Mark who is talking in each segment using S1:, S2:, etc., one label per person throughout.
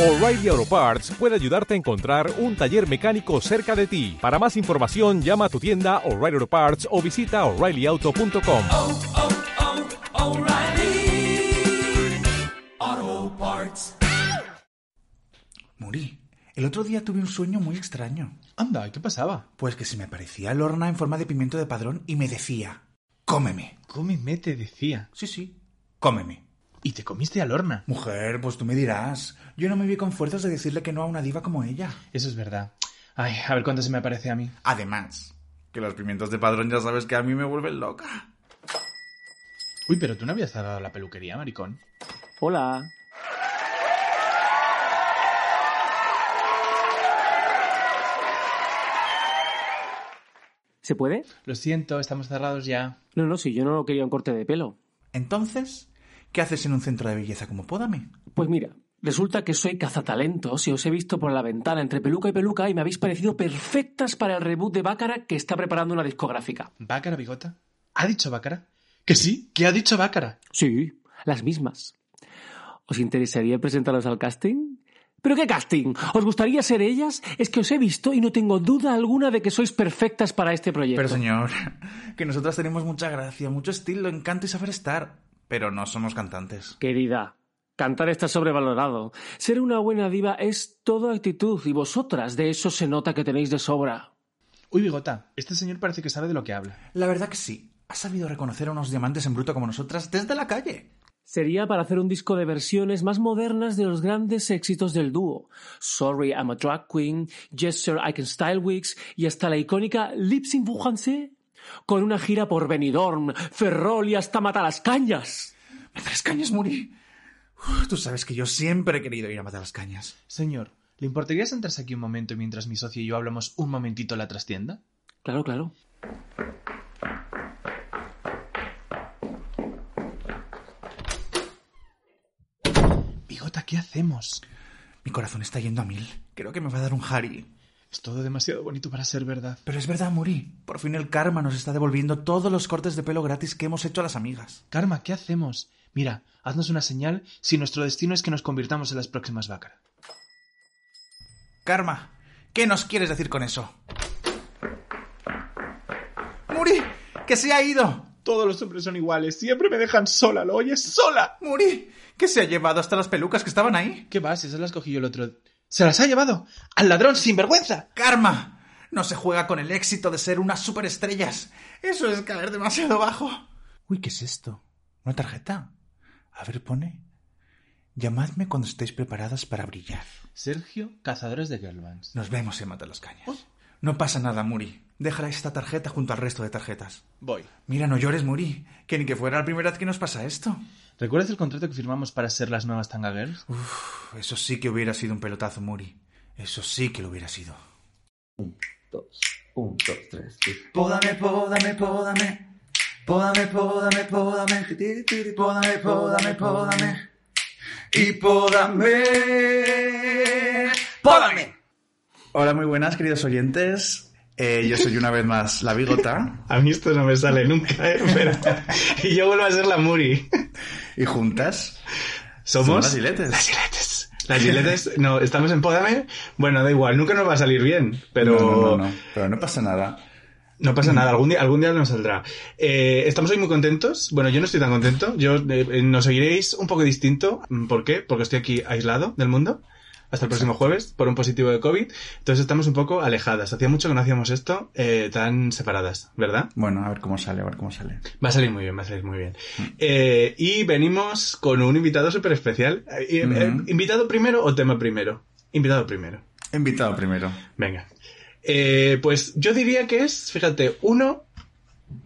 S1: O'Reilly Auto Parts puede ayudarte a encontrar un taller mecánico cerca de ti. Para más información, llama a tu tienda O'Reilly Auto Parts o visita oreillyauto.com.
S2: oh, oh, O'Reilly Auto Parts.
S3: Muri, el otro día tuve un sueño muy extraño.
S4: Anda, ¿y qué pasaba?
S3: Pues que se me aparecía Lorna en forma de pimiento de padrón y me decía, cómeme.
S4: Cómeme, te decía.
S3: Sí, sí, cómeme.
S4: ¿Y te comiste a Lorna?
S3: Mujer, pues tú me dirás. Yo no me vi con fuerzas de decirle que no a una diva como ella.
S4: Eso es verdad. Ay, a ver cuándo se me aparece a mí.
S3: Además, que los pimientos de padrón ya sabes que a mí me vuelven loca.
S4: Uy, pero tú no habías cerrado la peluquería, maricón.
S5: Hola. ¿Se puede?
S4: Lo siento, estamos cerrados ya.
S5: No, no, si yo no quería un corte de pelo.
S3: Entonces, ¿qué haces en un centro de belleza como Pódame?
S5: Pues mira, resulta que soy cazatalentos y os he visto por la ventana entre peluca y peluca y me habéis parecido perfectas para el reboot de Bácara que está preparando una discográfica.
S4: ¿Bácara, bigota? ¿Ha dicho Bácara? ¿Que sí? ¿Qué ha dicho Bácara?
S5: Sí, las mismas. ¿Os interesaría presentaros al casting? ¿Pero qué casting? ¿Os gustaría ser ellas? Es que os he visto y no tengo duda alguna de que sois perfectas para este proyecto.
S3: Pero señor, que nosotras tenemos mucha gracia, mucho estilo, encanto y saber estar. Pero no somos cantantes.
S5: Querida, cantar está sobrevalorado. Ser una buena diva es toda actitud y vosotras de eso se nota que tenéis de sobra.
S4: Uy, bigota, este señor parece que sabe de lo que habla.
S3: La verdad que sí. Ha sabido reconocer a unos diamantes en bruto como nosotras desde la calle.
S5: Sería para hacer un disco de versiones más modernas de los grandes éxitos del dúo. Sorry, I'm a Drag Queen, Yes Sir, I Can Style Wigs y hasta la icónica Lips in Français. Con una gira por Benidorm, Ferrol y hasta Matalascañas.
S3: Matalascañas, Muri. Uf, tú sabes que yo siempre he querido ir a Matalascañas.
S4: Señor, ¿le importaría sentarse aquí un momento mientras mi socio y yo hablamos un momentito en la trastienda?
S5: Claro, claro.
S4: Bigota, ¿qué hacemos?
S3: Mi corazón está yendo a mil. Creo que me va a dar un Harry.
S4: Es todo demasiado bonito para ser verdad.
S3: Pero es verdad, Muri. Por fin el karma nos está devolviendo todos los cortes de pelo gratis que hemos hecho a las amigas.
S4: Karma, ¿qué hacemos? Mira, haznos una señal si nuestro destino es que nos convirtamos en las próximas Bácara.
S3: Karma, ¿qué nos quieres decir con eso? Muri, que se ha ido.
S4: Todos los hombres son iguales, siempre me dejan sola, ¿lo oyes? ¡Sola!
S3: Muri, que se ha llevado hasta las pelucas que estaban ahí.
S4: ¿Qué va? Si esas las cogí yo el otro... ¡Se las ha llevado! ¡Al ladrón sin vergüenza!
S3: Karma, no se juega con el éxito de ser unas superestrellas. Eso es caer demasiado bajo. Uy, ¿qué es esto? ¿Una tarjeta? A ver, pone. Llamadme cuando estéis preparadas para brillar.
S4: Sergio, cazadores de Girlbands.
S3: Nos vemos en Matalascañas. No pasa nada, Muri. Déjala esta tarjeta junto al resto de tarjetas.
S4: Voy.
S3: Mira, no llores, Muri. Que ni que fuera la primera vez que nos pasa esto.
S4: ¿Recuerdas el contrato que firmamos para ser las nuevas Tanga Girls?
S3: Uf, eso sí que hubiera sido un pelotazo, Muri. Eso sí que lo hubiera sido.
S6: Un, dos, un, dos, tres.
S3: Pódame, pódame, pódame. Pódame, pódame, pódame. Tiri, tiri, Pódame, pódame, pódame. Y pódame. ¡Pódame! Hola, muy buenas, queridos oyentes. Eh, yo soy una vez más la bigota.
S4: A mí esto no me sale nunca, ¿eh? Pero... y yo vuelvo a ser la Muri.
S3: Y juntas
S4: ¿Somos?
S3: las giletes.
S4: Las giletes. Las giletes, no, estamos en Pódame. Bueno, da igual, nunca nos va a salir bien, pero...
S3: No, no, no, no, pero no pasa nada.
S4: No pasa nada, algún día, algún día nos saldrá. Eh, estamos hoy muy contentos. Bueno, yo no estoy tan contento. Yo eh, nos oiréis un poco distinto. ¿Por qué? Porque estoy aquí aislado del mundo. Hasta el próximo jueves, por un positivo de COVID. Entonces estamos un poco alejadas. Hacía mucho que no hacíamos esto eh, tan separadas, ¿verdad?
S3: Bueno, a ver cómo sale, a ver cómo sale.
S4: Va a salir muy bien, va a salir muy bien. Eh, y venimos con un invitado súper especial. Eh, eh. ¿Invitado primero o tema primero? Invitado primero.
S3: Invitado primero.
S4: Venga. Eh, pues yo diría que es, fíjate, uno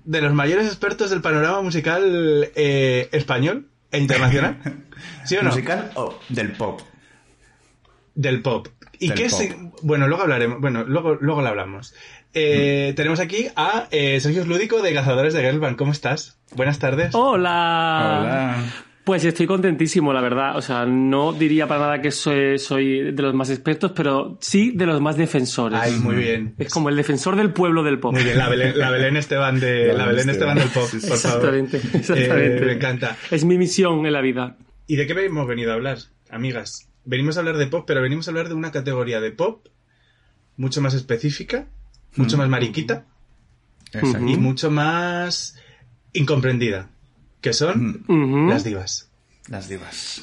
S4: de los mayores expertos del panorama musical eh, español e internacional. ¿Sí o no?
S3: ¿Musical o del pop?
S4: Del pop. ¿Y
S3: Del
S4: qué
S3: pop.
S4: es? Bueno, luego hablaremos. Bueno, luego, luego lo hablamos. Eh, Tenemos aquí a eh, Sergio Lúdico de Cazadores de Girlband. ¿Cómo estás? Buenas tardes.
S5: Hola.
S3: Hola.
S5: Pues estoy contentísimo, la verdad. O sea, no diría para nada que soy, soy de los más expertos, pero sí de los más defensores.
S4: Ay, muy bien.
S5: Es como el defensor del pueblo del pop.
S4: Muy bien, la Belén, la Belén Esteban de la Belén Esteban del pop, por favor.
S5: Exactamente, exactamente.
S4: Eh, me encanta.
S5: Es mi misión en la vida.
S4: ¿Y de qué hemos venido a hablar, amigas? Venimos a hablar de pop, pero venimos a hablar de una categoría de pop mucho más específica, mucho más mariquita
S3: Exacto.
S4: y mucho más incomprendida, que son las divas.
S3: Las divas.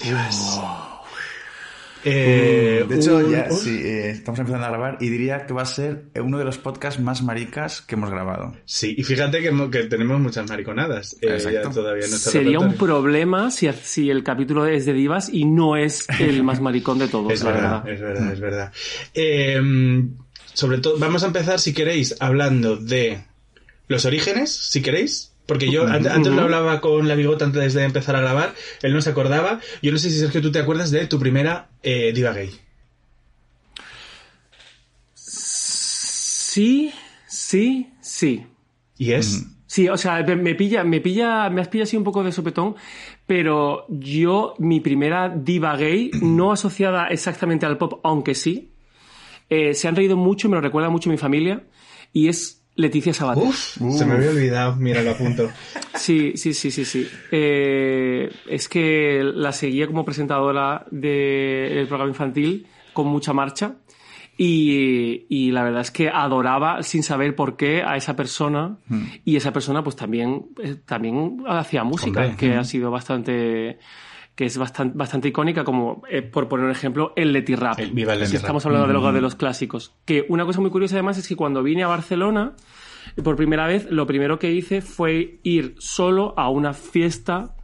S4: Eh,
S3: De hecho,
S4: un-
S3: ya
S4: un-
S3: sí, eh, estamos empezando a grabar y diría que va a ser uno de los podcasts más maricas que hemos grabado.
S4: Sí, y fíjate que, mo- que tenemos muchas mariconadas eh,
S3: Exacto.
S4: ya todavía en nuestro
S5: Sería un problema si, si el capítulo es de divas y no es el más maricón de todos,
S4: Es
S5: la
S4: verdad,
S5: verdad.
S4: es verdad, es verdad. Eh, sobre todo, vamos a empezar, si queréis, hablando de los orígenes, si queréis. Porque yo an- antes lo hablaba con la bigota antes de empezar a grabar, él no se acordaba. Yo no sé si Sergio tú te acuerdas de tu primera eh, diva gay.
S5: Sí, sí, sí.
S4: Y es...
S5: Sí, o sea, me- me pilla, me pilla, me has pillado así un poco de sopetón, pero yo, mi primera diva gay, no asociada exactamente al pop, aunque sí, eh, se han reído mucho, me lo recuerda mucho mi familia, y es Leticia Sabater.
S4: Uf, se me había olvidado, mira, lo apunto.
S5: Sí, sí, sí, sí, sí. Eh, es que la seguía como presentadora del programa infantil con mucha marcha y, y la verdad es que adoraba sin saber por qué a esa persona y esa persona pues también, eh, también hacía música
S4: Hombre,
S5: que ha sido bastante que es bastante, bastante icónica, como eh, por poner un ejemplo, el Leti Rap.
S4: El- viva el
S5: Si
S4: Rap.
S5: Estamos hablando de, los, de los clásicos. Que una cosa muy curiosa además es que cuando vine a Barcelona, por primera vez, lo primero que hice fue ir solo a una fiesta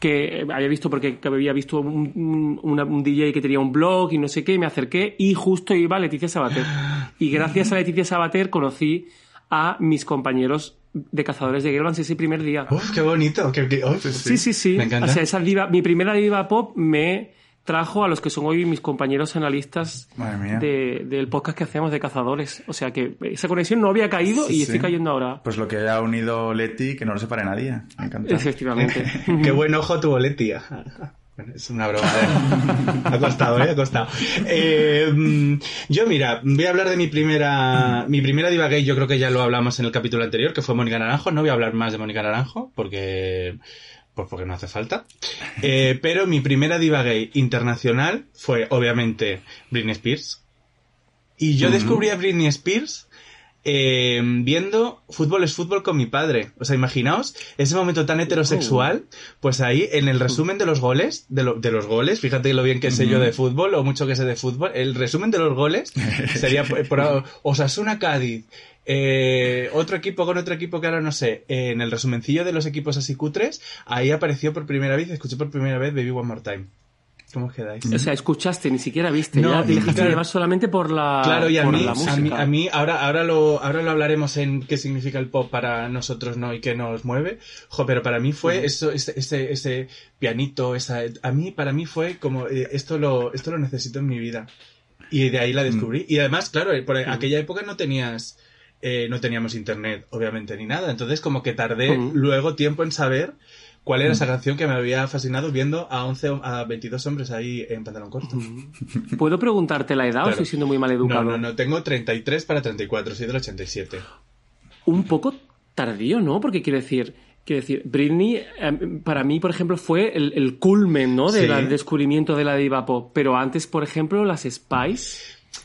S5: que eh, había visto porque que había visto un, un- un DJ que tenía un blog y no sé qué, y me acerqué y justo iba Leticia Sabater. Y gracias a Leticia Sabater conocí a mis compañeros de cazadores de Gelbans ese primer día.
S4: Uf, qué bonito. qué- qué-
S5: Sí, sí, sí.
S4: Me encanta.
S5: O sea, esa diva, mi primera diva pop me trajo a los que son hoy mis compañeros analistas de- del podcast que hacemos de cazadores. O sea que esa conexión no había caído y
S3: Sí.
S5: estoy cayendo ahora.
S3: Pues lo que ha unido Leti, que no lo separe nadie. Me encanta.
S5: Efectivamente.
S4: Qué buen ojo tuvo Leti. Bueno, es una broma. ¿eh? Ha costado, ¿eh? Ha costado. Eh, yo, mira, voy a hablar de mi primera... Mi primera diva gay, yo creo que ya lo hablamos en el capítulo anterior, que fue Mónica Naranjo. No voy a hablar más de Mónica Naranjo, porque... Pues porque no hace falta. Eh, pero mi primera diva gay internacional fue, obviamente, Britney Spears. Y yo descubrí a Britney Spears eh, viendo Fútbol es Fútbol con mi padre. O sea, imaginaos ese momento tan heterosexual, pues ahí en el resumen de los goles, de, lo- de los goles, fíjate lo bien que sé yo de fútbol o mucho que sé de fútbol, el resumen de los goles sería por, por- Osasuna Cádiz. eh, otro equipo con otro equipo que ahora no sé, eh, en el resumencillo de los equipos así cutres, ahí apareció por primera vez, escuché por primera vez Baby One More Time. ¿Cómo os quedáis?
S5: O sea, escuchaste, ni siquiera viste.
S4: No,
S5: ya te dejaste
S4: claro.
S5: llevar solamente por la,
S4: Claro, y a mí, a mí, a mí ahora, ahora, lo, ahora lo hablaremos en qué significa el pop para nosotros, ¿no? Y qué nos mueve. Jo, pero para mí fue eso, ese, ese, ese pianito, esa, a mí, para mí fue como, eh, esto lo, esto lo necesito en mi vida. Y de ahí la descubrí. Y además, claro, eh, por aquella época no tenías, eh, no teníamos internet, obviamente, ni nada. Entonces, como que tardé luego tiempo en saber cuál era esa canción que me había fascinado viendo a 11, o- a 22 hombres ahí en pantalón corto.
S5: ¿Puedo preguntarte la edad o estoy siendo muy mal
S4: No,
S5: educado?
S4: no, no, tengo 33 para 34, soy del 87.
S5: Un poco tardío, ¿no? Porque quiero decir, quiero decir, Britney, eh, para mí, por ejemplo, fue el, el culmen, ¿no? Del
S4: Sí.
S5: descubrimiento de la diva pop. Pero antes, por ejemplo, las Spice,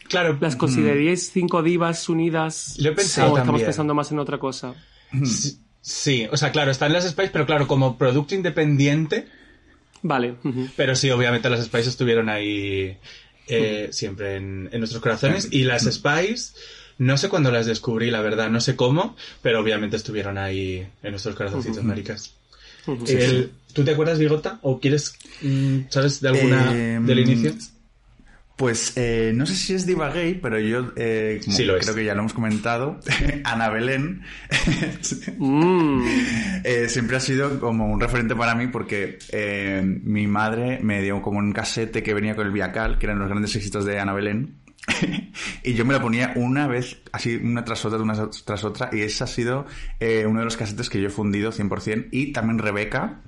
S4: Claro,
S5: ¿las consideraríais cinco divas unidas?
S4: Lo he pensado
S5: ¿O estamos
S4: también.
S5: pensando más en otra cosa?
S4: sí, sí, o sea, claro, están las Spice, pero claro, como producto independiente,
S5: Vale.
S4: pero sí, obviamente las Spice estuvieron ahí eh, siempre en, en nuestros corazones. Y las Spice, no sé cuándo las descubrí, la verdad, no sé cómo, pero obviamente estuvieron ahí en nuestros corazoncitos, maricas. El- ¿Tú te acuerdas, Bigota? ¿O quieres, mm, sabes, de alguna
S3: Eh,
S4: del inicio?
S3: Pues eh, no sé si es diva gay, pero yo eh, como
S4: Sí lo es.
S3: creo que ya lo hemos comentado, Ana Belén
S5: Mm.
S3: eh, siempre ha sido como un referente para mí porque eh, mi madre me dio como un casete que venía con el Viacal, que eran los grandes éxitos de Ana Belén. y yo me lo ponía una vez, así una tras otra, una tras otra, y ese ha sido eh, uno de los casetes que yo he fundido 100%. Y también Rebeca,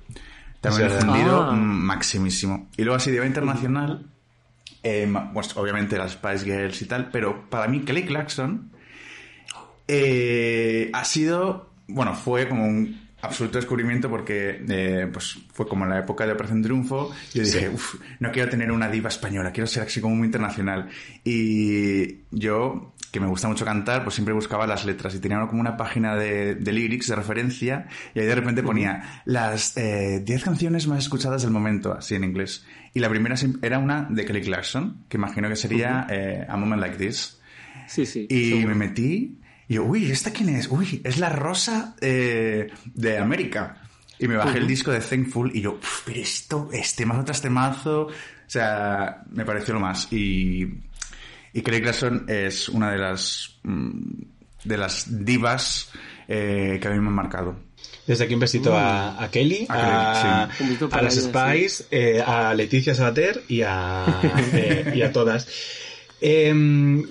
S3: también he fundido
S5: Ah.
S3: maximísimo. Y luego así de internacional, eh, pues obviamente las Spice Girls y tal, pero para mí Kelly Clarkson eh, ha sido, bueno, fue como un absoluto descubrimiento porque eh, pues fue como en la época de Operación Triunfo. Yo dije, uff, no quiero tener una diva española, quiero ser así como muy internacional. Y yo, que me gusta mucho cantar, pues siempre buscaba las letras y tenía como una página de, de lyrics, de referencia, y ahí de repente ponía las eh, 10 canciones más escuchadas del momento, así en inglés. Y la primera era una de Kelly Clarkson, que imagino que sería eh, A Moment Like This.
S5: Sí, sí.
S3: Y
S5: seguro.
S3: me metí y yo, uy, ¿esta quién es? Uy, es la Rosa eh, de América. Y me bajé el disco de Thankful y yo, "Uf, pero esto es temazo tras temazo. O sea, me pareció lo más. Y, y Kelly Clarkson es una de las, mm, de las divas eh, que a mí me han marcado.
S4: Desde aquí un besito a, a Kelly,
S3: A
S4: a,
S3: Kelly,
S5: sí. Un besito
S4: a
S5: para
S4: las Spice, eh, a Leticia Sabater y a, eh, y a todas. Em,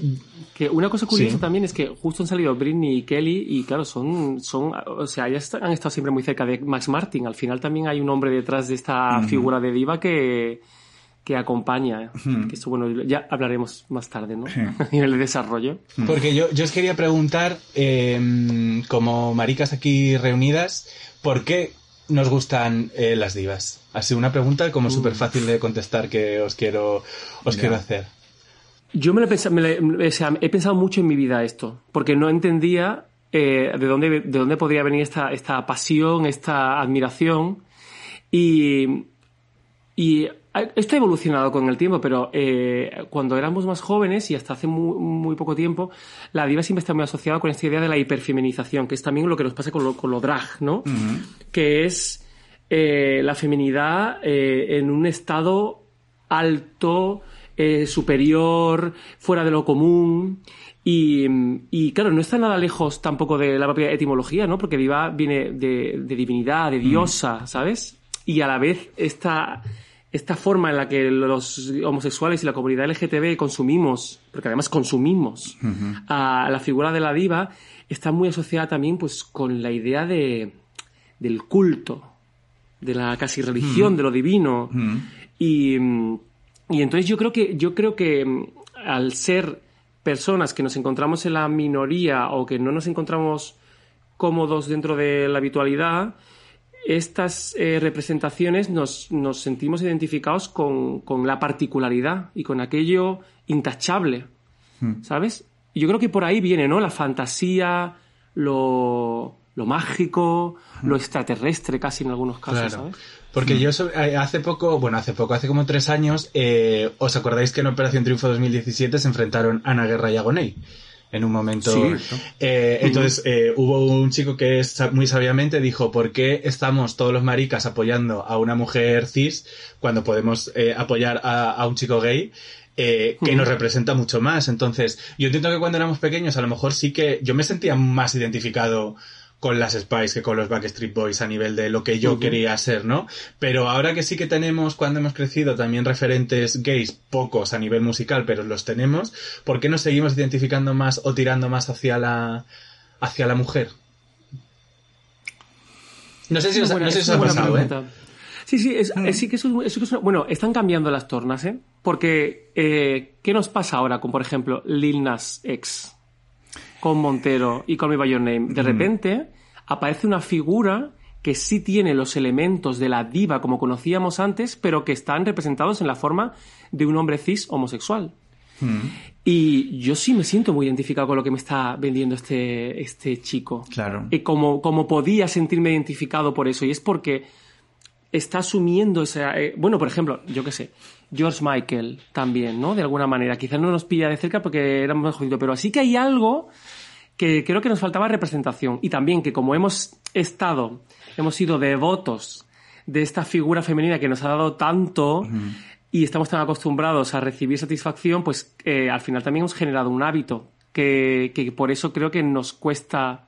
S5: Que una cosa curiosa
S4: Sí.
S5: también es que justo han salido Britney y Kelly y claro, son, son o sea, ellas han estado siempre muy cerca de Max Martin. Al final también hay un hombre detrás de esta figura de diva que, que acompaña. Que eso, bueno, ya hablaremos más tarde, ¿no? en el desarrollo.
S4: Porque yo, yo os quería preguntar, em, como maricas aquí reunidas, ¿por qué nos gustan eh, las divas? Así una pregunta como súper fácil de contestar que os quiero, os
S3: Ya.
S4: quiero hacer.
S5: Yo me lo he pensado, me lo he- o sea, he pensado mucho en mi vida esto, porque no entendía eh, de, dónde, de dónde podría venir esta, esta pasión, esta admiración. Y, y esto ha evolucionado con el tiempo, pero eh, cuando éramos más jóvenes y hasta hace muy, muy poco tiempo, la diva siempre está muy asociada con esta idea de la hiperfeminización, que es también lo que nos pasa con lo, con lo drag, ¿no? Que es eh, la feminidad eh, en un estado alto, superior, fuera de lo común. Y, y, claro, no está nada lejos tampoco de la propia etimología, ¿no? Porque diva viene de, de divinidad, de diosa, ¿sabes? Y a la vez esta, esta forma en la que los homosexuales y la comunidad LGTB consumimos, porque además consumimos a la figura de la diva, está muy asociada también pues con la idea de, del culto, de la casi religión, de lo divino. Y, y entonces yo creo que, yo creo que mm, al ser personas que nos encontramos en la minoría o que no nos encontramos cómodos dentro de la habitualidad, estas eh, representaciones nos, nos sentimos identificados con, con la particularidad y con aquello intachable, ¿sabes? Y yo creo que por ahí viene, ¿no? La fantasía, lo, lo mágico, lo extraterrestre casi en algunos casos,
S4: Claro.
S5: ¿sabes?
S4: Porque yo so- eh, hace poco, bueno, hace poco, hace como tres años, eh, ¿os acordáis que en Operación Triunfo 2017 se enfrentaron Ana Guerra y Agoney? En un momento.
S5: Sí.
S4: Eh, entonces, eh, hubo un chico que muy sabiamente dijo, ¿por qué estamos todos los maricas apoyando a una mujer cis cuando podemos eh, apoyar a, a un chico gay? eh, que nos representa mucho más. Entonces, yo entiendo que cuando éramos pequeños, a lo mejor sí que yo me sentía más identificado con las Spice que con los Backstreet Boys a nivel de lo que yo quería ser, ¿no? Pero ahora que sí que tenemos, cuando hemos crecido, también referentes gays, pocos a nivel musical, pero los tenemos, ¿por qué nos seguimos identificando más o tirando más hacia la, hacia la mujer? No sé si os,
S5: buena-
S4: no sé
S5: es
S4: si os ha
S5: buena
S4: pasado, ¿eh?
S5: pregunta. Sí, sí, es, es- sí que eso, es- eso que es una- Bueno, están cambiando las tornas, ¿eh? Porque, eh, ¿qué nos pasa ahora con, por ejemplo, Lil Nas X? Con Montero y Call Me By Your Name. De repente aparece una figura que sí tiene los elementos de la diva como conocíamos antes, pero que están representados en la forma de un hombre cis homosexual. Y yo sí me siento muy identificado con lo que me está vendiendo este, este chico.
S3: Claro.
S5: Y como, como podía sentirme identificado por eso. Y es porque está asumiendo esa... eh, bueno, por ejemplo, yo qué sé, George Michael también, ¿no? De alguna manera. Quizás no nos pilla de cerca porque éramos más jodidos, pero sí que hay algo que creo que nos faltaba representación. Y también que como hemos estado, hemos sido devotos de esta figura femenina que nos ha dado tanto y estamos tan acostumbrados a recibir satisfacción, pues eh, al final también hemos generado un hábito que, que por eso creo que nos cuesta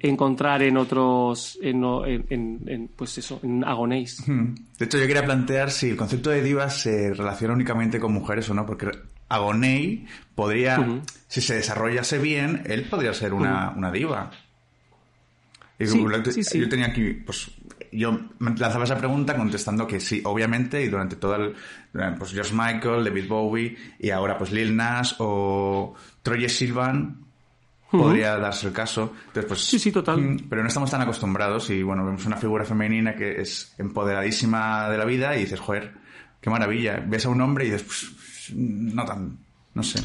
S5: encontrar en otros, en, en- en- pues eso, en agonéis.
S3: Hmm. De hecho, yo quería plantear si el concepto de diva se relaciona únicamente con mujeres o no, porque Agoney podría, si se desarrollase bien, él podría ser una, una diva. Y
S5: Sí,
S3: lo-
S5: sí, sí.
S3: Yo tenía aquí, pues, yo lanzaba esa pregunta contestando que sí, obviamente, y durante todo el, pues, George Michael, David Bowie, y ahora, pues, Lil Nas o Troye Silvan, podría darse el caso. Entonces, pues,
S5: Sí, sí, total.
S3: mm, Pero no estamos tan acostumbrados y bueno, vemos una figura femenina que es empoderadísima de la vida y dices, joder, qué maravilla. Ves a un hombre y dices, pues, no tan, no sé.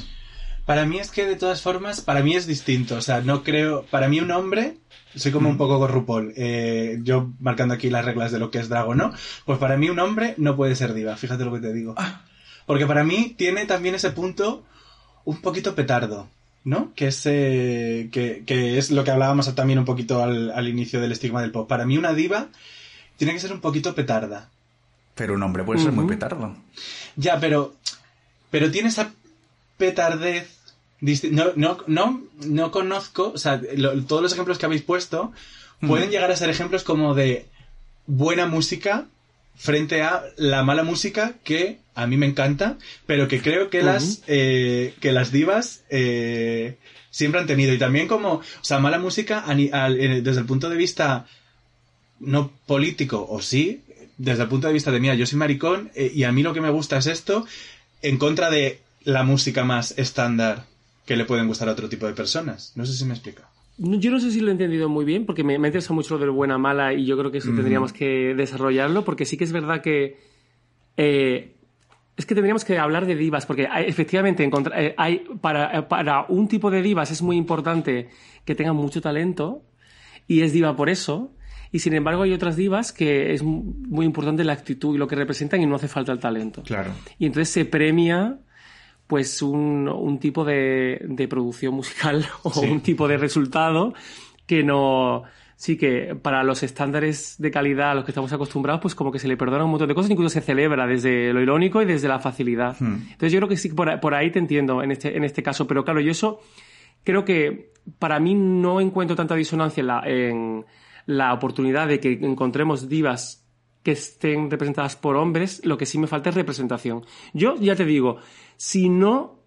S4: Para mí es que de todas formas, para mí es distinto. O sea, no creo. Para mí un hombre. Soy como un poco con RuPaul. eh, yo marcando aquí las reglas de lo que es Drago, ¿no? Pues para mí un hombre no puede ser diva. Fíjate lo que te digo. Porque para mí tiene también ese punto un poquito petardo. ¿No? Que es, eh, que, que es lo que hablábamos también un poquito al, al inicio del estigma del pop. Para mí una diva tiene que ser un poquito petarda.
S3: Pero un hombre puede ser muy petardo.
S4: Ya, pero. Pero tiene esa petardez. No, no, no, no conozco. O sea, lo- todos los ejemplos que habéis puesto pueden llegar a ser ejemplos como de buena música frente a la mala música que a mí me encanta, pero que creo que las eh, que las divas eh, siempre han tenido y también como, o sea, mala música a eh, desde el punto de vista no político o sí, desde el punto de vista de mira, yo soy maricón eh, y a mí lo que me gusta es esto en contra de la música más estándar que le pueden gustar a otro tipo de personas. No sé si me explica.
S5: Yo no sé si lo he entendido muy bien, porque me, me interesa mucho lo del buena mala y yo creo que eso tendríamos que desarrollarlo, porque sí que es verdad que eh, es que tendríamos que hablar de divas, porque hay- efectivamente encontra- eh, hay, para, eh, para un tipo de divas es muy importante que tengan mucho talento y es diva por eso. Y sin embargo hay otras divas que es mu- muy importante la actitud y lo que representan y no hace falta el talento.
S3: Claro.
S5: Y entonces se premia pues un, un tipo de, de producción musical o un tipo de resultado que no sí que para los estándares de calidad a los que estamos acostumbrados pues como que se le perdona un montón de cosas incluso se celebra desde lo irónico y desde la facilidad entonces yo creo que sí por, por ahí te entiendo en este en este caso pero claro yo eso creo que para mí no encuentro tanta disonancia en la, en la oportunidad de que encontremos divas que estén representadas por hombres, lo que sí me falta es representación. Yo ya te digo, si no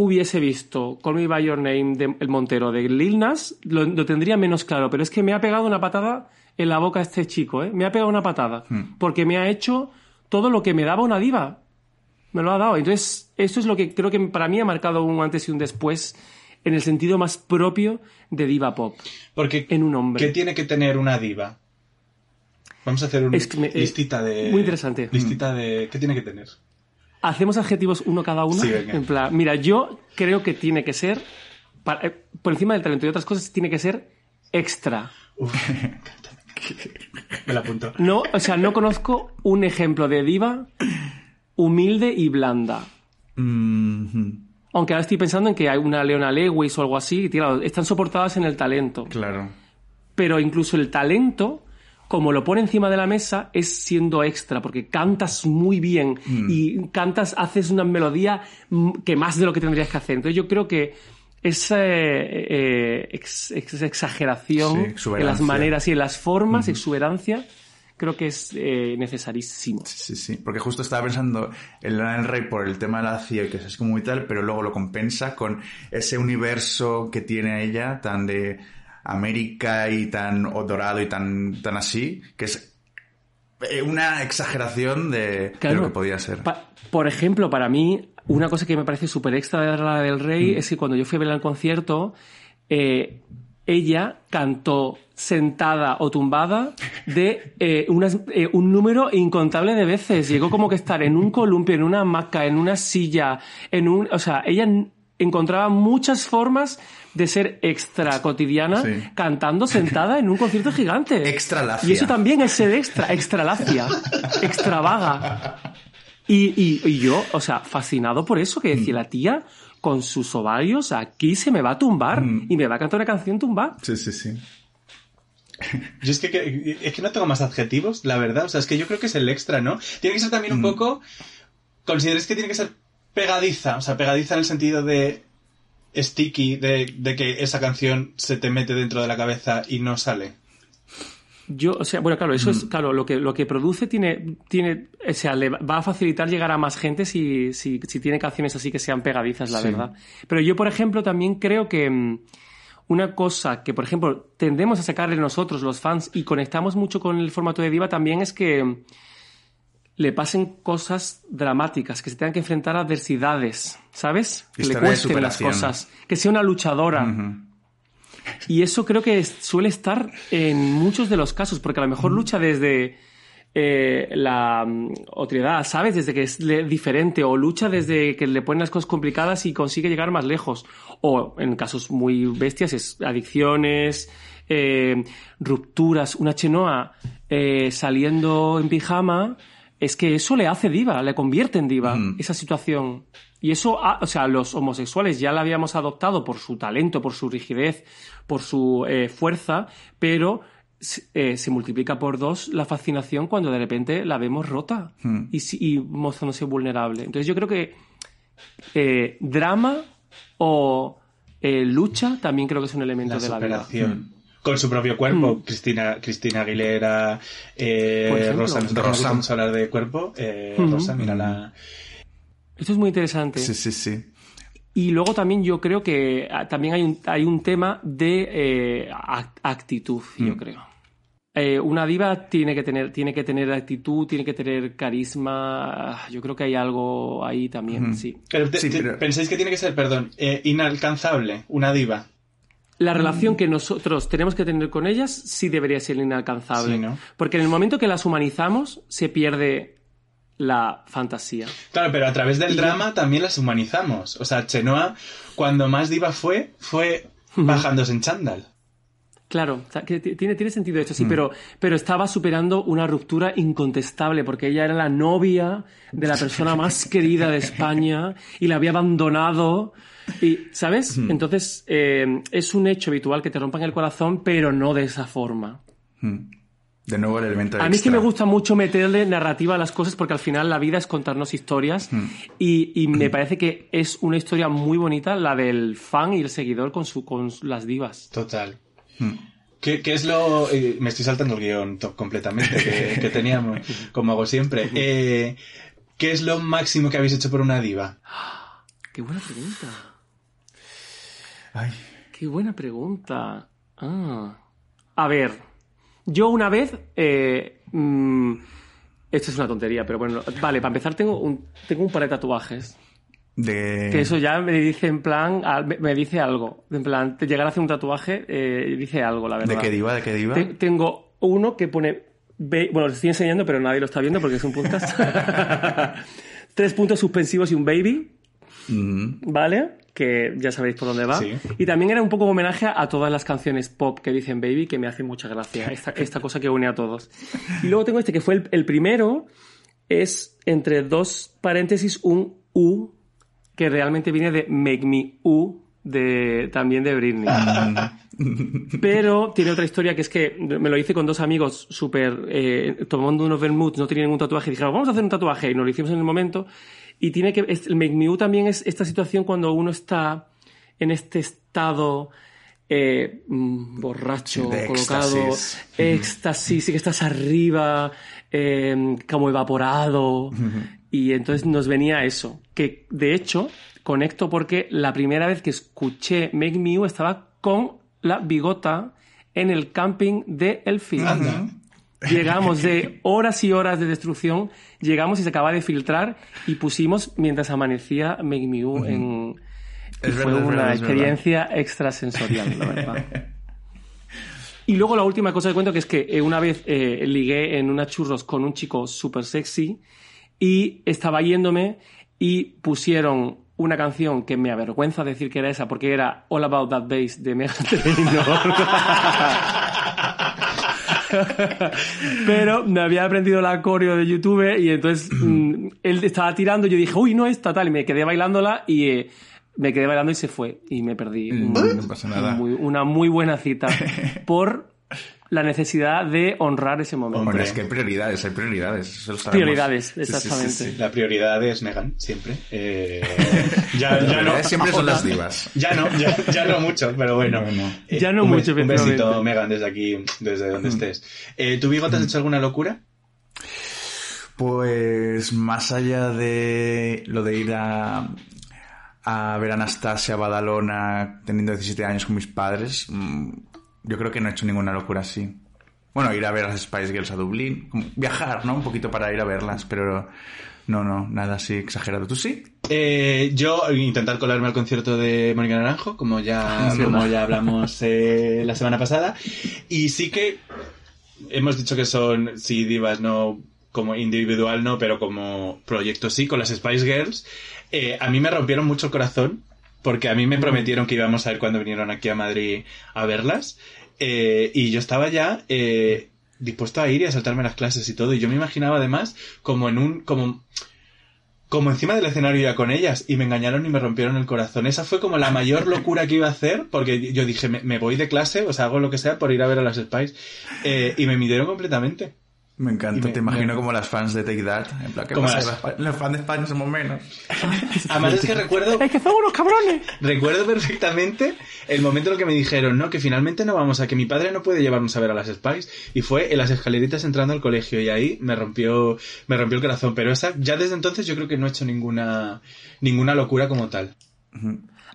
S5: hubiese visto Call Me By Your Name de El Montero de Lil Nas, lo, lo tendría menos claro, pero es que me ha pegado una patada en la boca este chico, ¿eh? Me ha pegado una patada, porque me ha hecho todo lo que me daba una diva. Me lo ha dado. Entonces, eso es lo que creo que para mí ha marcado un antes y un después en el sentido más propio de diva pop.
S4: Porque
S5: En un hombre.
S4: ¿qué tiene que tener una diva? Vamos a hacer una
S5: Es que me- eh,
S4: listita de
S5: muy interesante.
S4: Listita de ¿qué tiene que tener?
S5: Hacemos adjetivos uno cada uno.
S4: Sí, venga.
S5: en plan, mira, yo creo que tiene que ser, para- eh, por encima del talento y otras cosas, tiene que ser extra.
S4: Uf, me la apunto.
S5: No, o sea, no conozco un ejemplo de diva humilde y blanda.
S3: Mhm.
S5: Aunque ahora estoy pensando en que hay una Leona Lewis o algo así, y claro, están soportadas en el talento.
S3: Claro.
S5: Pero incluso el talento, como lo pone encima de la mesa, es siendo extra, porque cantas muy bien y cantas, haces una melodía mm, que más de lo que tendrías que hacer. Entonces yo creo que esa eh, eh, ex- ex- exageración
S3: Sí,
S5: en las maneras y en las formas, exuberancia, creo que es eh, necesarísimo.
S3: Sí, sí, porque justo estaba pensando en Lana del Rey por el tema de la CIA que es como y tal, pero luego lo compensa con ese universo que tiene ella tan de América y tan dorado y tan, tan así, que es eh, una exageración de, lo que podía ser.
S5: Por ejemplo, para mí, una cosa que me parece súper extra de la del Rey
S3: Mm.
S5: es que cuando yo fui a ver el concierto, eh, ella cantó sentada o tumbada de eh, unas- eh, un número incontable de veces. Llegó como que estar en un columpio, en una hamaca, en una silla, en un... O sea, ella encontraba muchas formas de ser extra cotidiana
S3: Sí.
S5: cantando sentada en un concierto gigante.
S3: Extra lacia.
S5: Y eso también es ser extra, extra lacia, extra vaga. Y, y- y yo, o sea, fascinado por eso, que decía la tía, con sus ovarios, aquí se me va a tumbar y me va a cantar una canción tumbar.
S3: Sí, sí, sí.
S4: Yo es que, es que no tengo más adjetivos, la verdad. O sea, es que yo creo que es el extra, ¿no? Tiene que ser también un poco. ¿Consideráis que tiene que ser pegadiza? O sea, pegadiza en el sentido de sticky, de, de que esa canción se te mete dentro de la cabeza y no sale.
S5: Yo, o sea, bueno, claro, eso es, claro, lo que, lo que produce tiene, tiene, o sea, le va a facilitar llegar a más gente si, si, si tiene canciones así que sean pegadizas, la
S3: Sí.
S5: verdad. Pero yo, por ejemplo, también creo que mm, una cosa que, por ejemplo, tendemos a sacarle nosotros, los fans, y conectamos mucho con el formato de diva también es que mm, le pasen cosas dramáticas, que se tengan que enfrentar a adversidades, ¿sabes? Que le
S3: Historia
S5: cuesten las cosas, que sea una luchadora. Y eso creo que suele estar en muchos de los casos, porque a lo mejor lucha desde eh, la mm, otredad, ¿sabes? Desde que es diferente, o lucha desde que le ponen las cosas complicadas y consigue llegar más lejos. O en casos muy bestias es adicciones, eh, rupturas. Una chenoa eh, saliendo en pijama, es que eso le hace diva, le convierte en diva, esa situación. Y eso, o sea, los homosexuales ya la habíamos adoptado por su talento, por su rigidez, por su eh, fuerza, pero se- eh, se multiplica por dos la fascinación cuando de repente la vemos rota y, si- y mostrándose vulnerable. Entonces yo creo que eh, drama o eh, lucha también creo que es un elemento
S4: La
S5: de la vida.
S4: Con su propio cuerpo. Cristina, Cristina Aguilera, eh. Rosa, nosotros
S3: Rosa.
S4: no vamos a hablar de cuerpo. Eh,
S5: Ujú.
S4: Rosa, mira la...
S5: Esto es muy interesante.
S3: Sí, sí, sí.
S5: Y luego también yo creo que ah, también hay un, hay un tema de eh, ac- actitud, yo creo. Eh, una diva tiene que tener tiene que tener actitud, tiene que tener carisma. Yo creo que hay algo ahí también, sí.
S4: Pero te-
S3: Sí, pero-
S4: ¿Pensáis que tiene que ser, perdón, eh, inalcanzable, una diva?
S5: La relación que nosotros tenemos que tener con ellas sí debería ser inalcanzable.
S4: Sí, ¿no?
S5: Porque en el momento que las humanizamos, se pierde la fantasía.
S4: Claro, pero a través del drama también las humanizamos. O sea, Chenoa, cuando más diva fue, fue bajándose en chándal.
S5: Claro, que tiene, tiene sentido esto, sí, pero, pero estaba superando una ruptura incontestable, porque ella era la novia de la persona más querida de España y la había abandonado. Y, ¿Sabes? Entonces, eh, es un hecho habitual que te rompan el corazón, pero no de esa forma.
S3: De nuevo el elemento
S5: A mí es que me gusta mucho meterle narrativa a las cosas porque al final la vida es contarnos historias y, y me parece que es una historia muy bonita la del fan y el seguidor con, su, con las divas.
S4: Total. ¿Qué, qué es lo...? eh, me estoy saltando el guion completamente que, que teníamos, como hago siempre. Eh, ¿Qué es lo máximo que habéis hecho por una diva?
S5: Qué buena pregunta.
S3: Ay,
S5: Qué buena pregunta. Ah. A ver, yo una vez. Eh, mm, esto es una tontería, pero bueno. Vale, para empezar, tengo un, tengo un par de tatuajes.
S3: de...
S5: Que eso ya me dice en plan. Me, dice algo. En plan, llegar a hacer un tatuaje eh, dice algo, la verdad.
S3: ¿De qué diva? ¿De qué diva?
S5: Te- tengo uno que pone. Bueno, lo estoy enseñando, pero nadie lo está viendo porque es un podcast. Tres puntos suspensivos y un baby.
S3: Ujú.
S5: ¿Vale? Que ya sabéis por dónde va.
S4: Sí.
S5: Y también era un poco homenaje a todas las canciones pop que dicen Baby, que me hace mucha gracia. Esta, esta cosa que une a todos. Y luego tengo este que fue el, el primero, es entre dos paréntesis un U, que realmente viene de Make Me U, de, también de Britney. Pero tiene otra historia que es que me lo hice con dos amigos súper eh, tomando unos vermuts, no tenían ningún tatuaje y dijeron, vamos a hacer un tatuaje y nos lo hicimos en el momento. Y tiene que, es- el Make Me U también es esta situación cuando uno está en este estado eh, mm, borracho,
S3: de
S5: colocado,
S3: éxtasis.
S5: éxtasis, y que estás arriba, eh, como evaporado. Y entonces nos venía eso. Que de hecho, conecto porque la primera vez que escuché Make Me estaba con la bigota en el camping de Elfin. Llegamos de horas y horas de destrucción, llegamos y se acaba de filtrar y pusimos mientras amanecía Make Me You en... y
S3: Es
S5: fue
S3: verdad, es
S5: una
S3: verdad,
S5: experiencia extrasensorial, la verdad. Y luego la última cosa que cuento que es que eh, una vez eh, ligué en unas churros con un chico súper sexy y estaba yéndome y pusieron una canción que me avergüenza decir que era esa porque era All About That Bass de Trainor. Pero me había aprendido la coreo de YouTube y entonces mm, él estaba tirando y yo dije, uy, no esta tal, y me quedé bailándola y eh, me quedé bailando y se fue y me perdí.
S3: Mm,
S5: Un-
S3: no pasa nada.
S5: muy- una muy buena cita por la necesidad de honrar ese momento.
S3: Hombre, es que hay prioridades, hay prioridades. eso lo sabemos.
S5: Prioridades,
S3: Sí, sí, sí,
S5: exactamente.
S3: sí.
S4: La prioridad es Megan, siempre. Eh, ya, ya no.
S3: siempre son las divas.
S4: Ya no, ya, ya no mucho, pero bueno.
S3: No, no.
S4: Eh,
S5: Ya no
S4: un
S5: mucho,
S4: Un besito. Megan, desde aquí, desde donde estés. Eh, ¿Tu bigote has hecho alguna locura?
S3: Pues más allá de lo de ir a, a ver a Anastasia a Badalona teniendo 17 años con mis padres, mm, yo creo que no he hecho ninguna locura así. Bueno, ir a ver a las Spice Girls a Dublín. Viajar, ¿no? Un poquito para ir a verlas, pero no, no, nada así exagerado. ¿Tú sí?
S4: Eh, yo intentar colarme al concierto de Mónica Naranjo, como ya,
S3: Sí,
S4: como ya hablamos eh, la semana pasada. Y sí que hemos dicho que son, sí, divas, no como individual, no, pero como proyecto sí, con las Spice Girls. Eh, a mí me rompieron mucho el corazón, porque a mí me prometieron que íbamos a ir cuando vinieron aquí a Madrid a verlas. Eh, y yo estaba ya eh, dispuesto a ir y a saltarme las clases y todo. Y yo me imaginaba además como en un, como, como encima del escenario ya con ellas y me engañaron y me rompieron el corazón. Esa fue como la mayor locura que iba a hacer porque yo dije, me, voy de clase, o sea, hago lo que sea por ir a ver a las Spice. Eh, y me midieron completamente.
S3: Me encanta,
S4: me-
S3: te imagino
S4: me-
S3: como las fans de Take That. En plan, ¿qué
S4: Como
S3: pasa?
S4: las-
S3: fans de España somos menos.
S4: Además es que recuerdo,
S5: ¡Es que son unos cabrones!
S4: recuerdo perfectamente el momento en el que me dijeron, no, que finalmente no vamos a, que mi padre no puede llevarnos a ver a las Spice. Y fue en las escaleritas entrando al colegio y ahí me rompió, me rompió el corazón. Pero esa, ya desde entonces yo creo que no he hecho ninguna, ninguna locura como tal.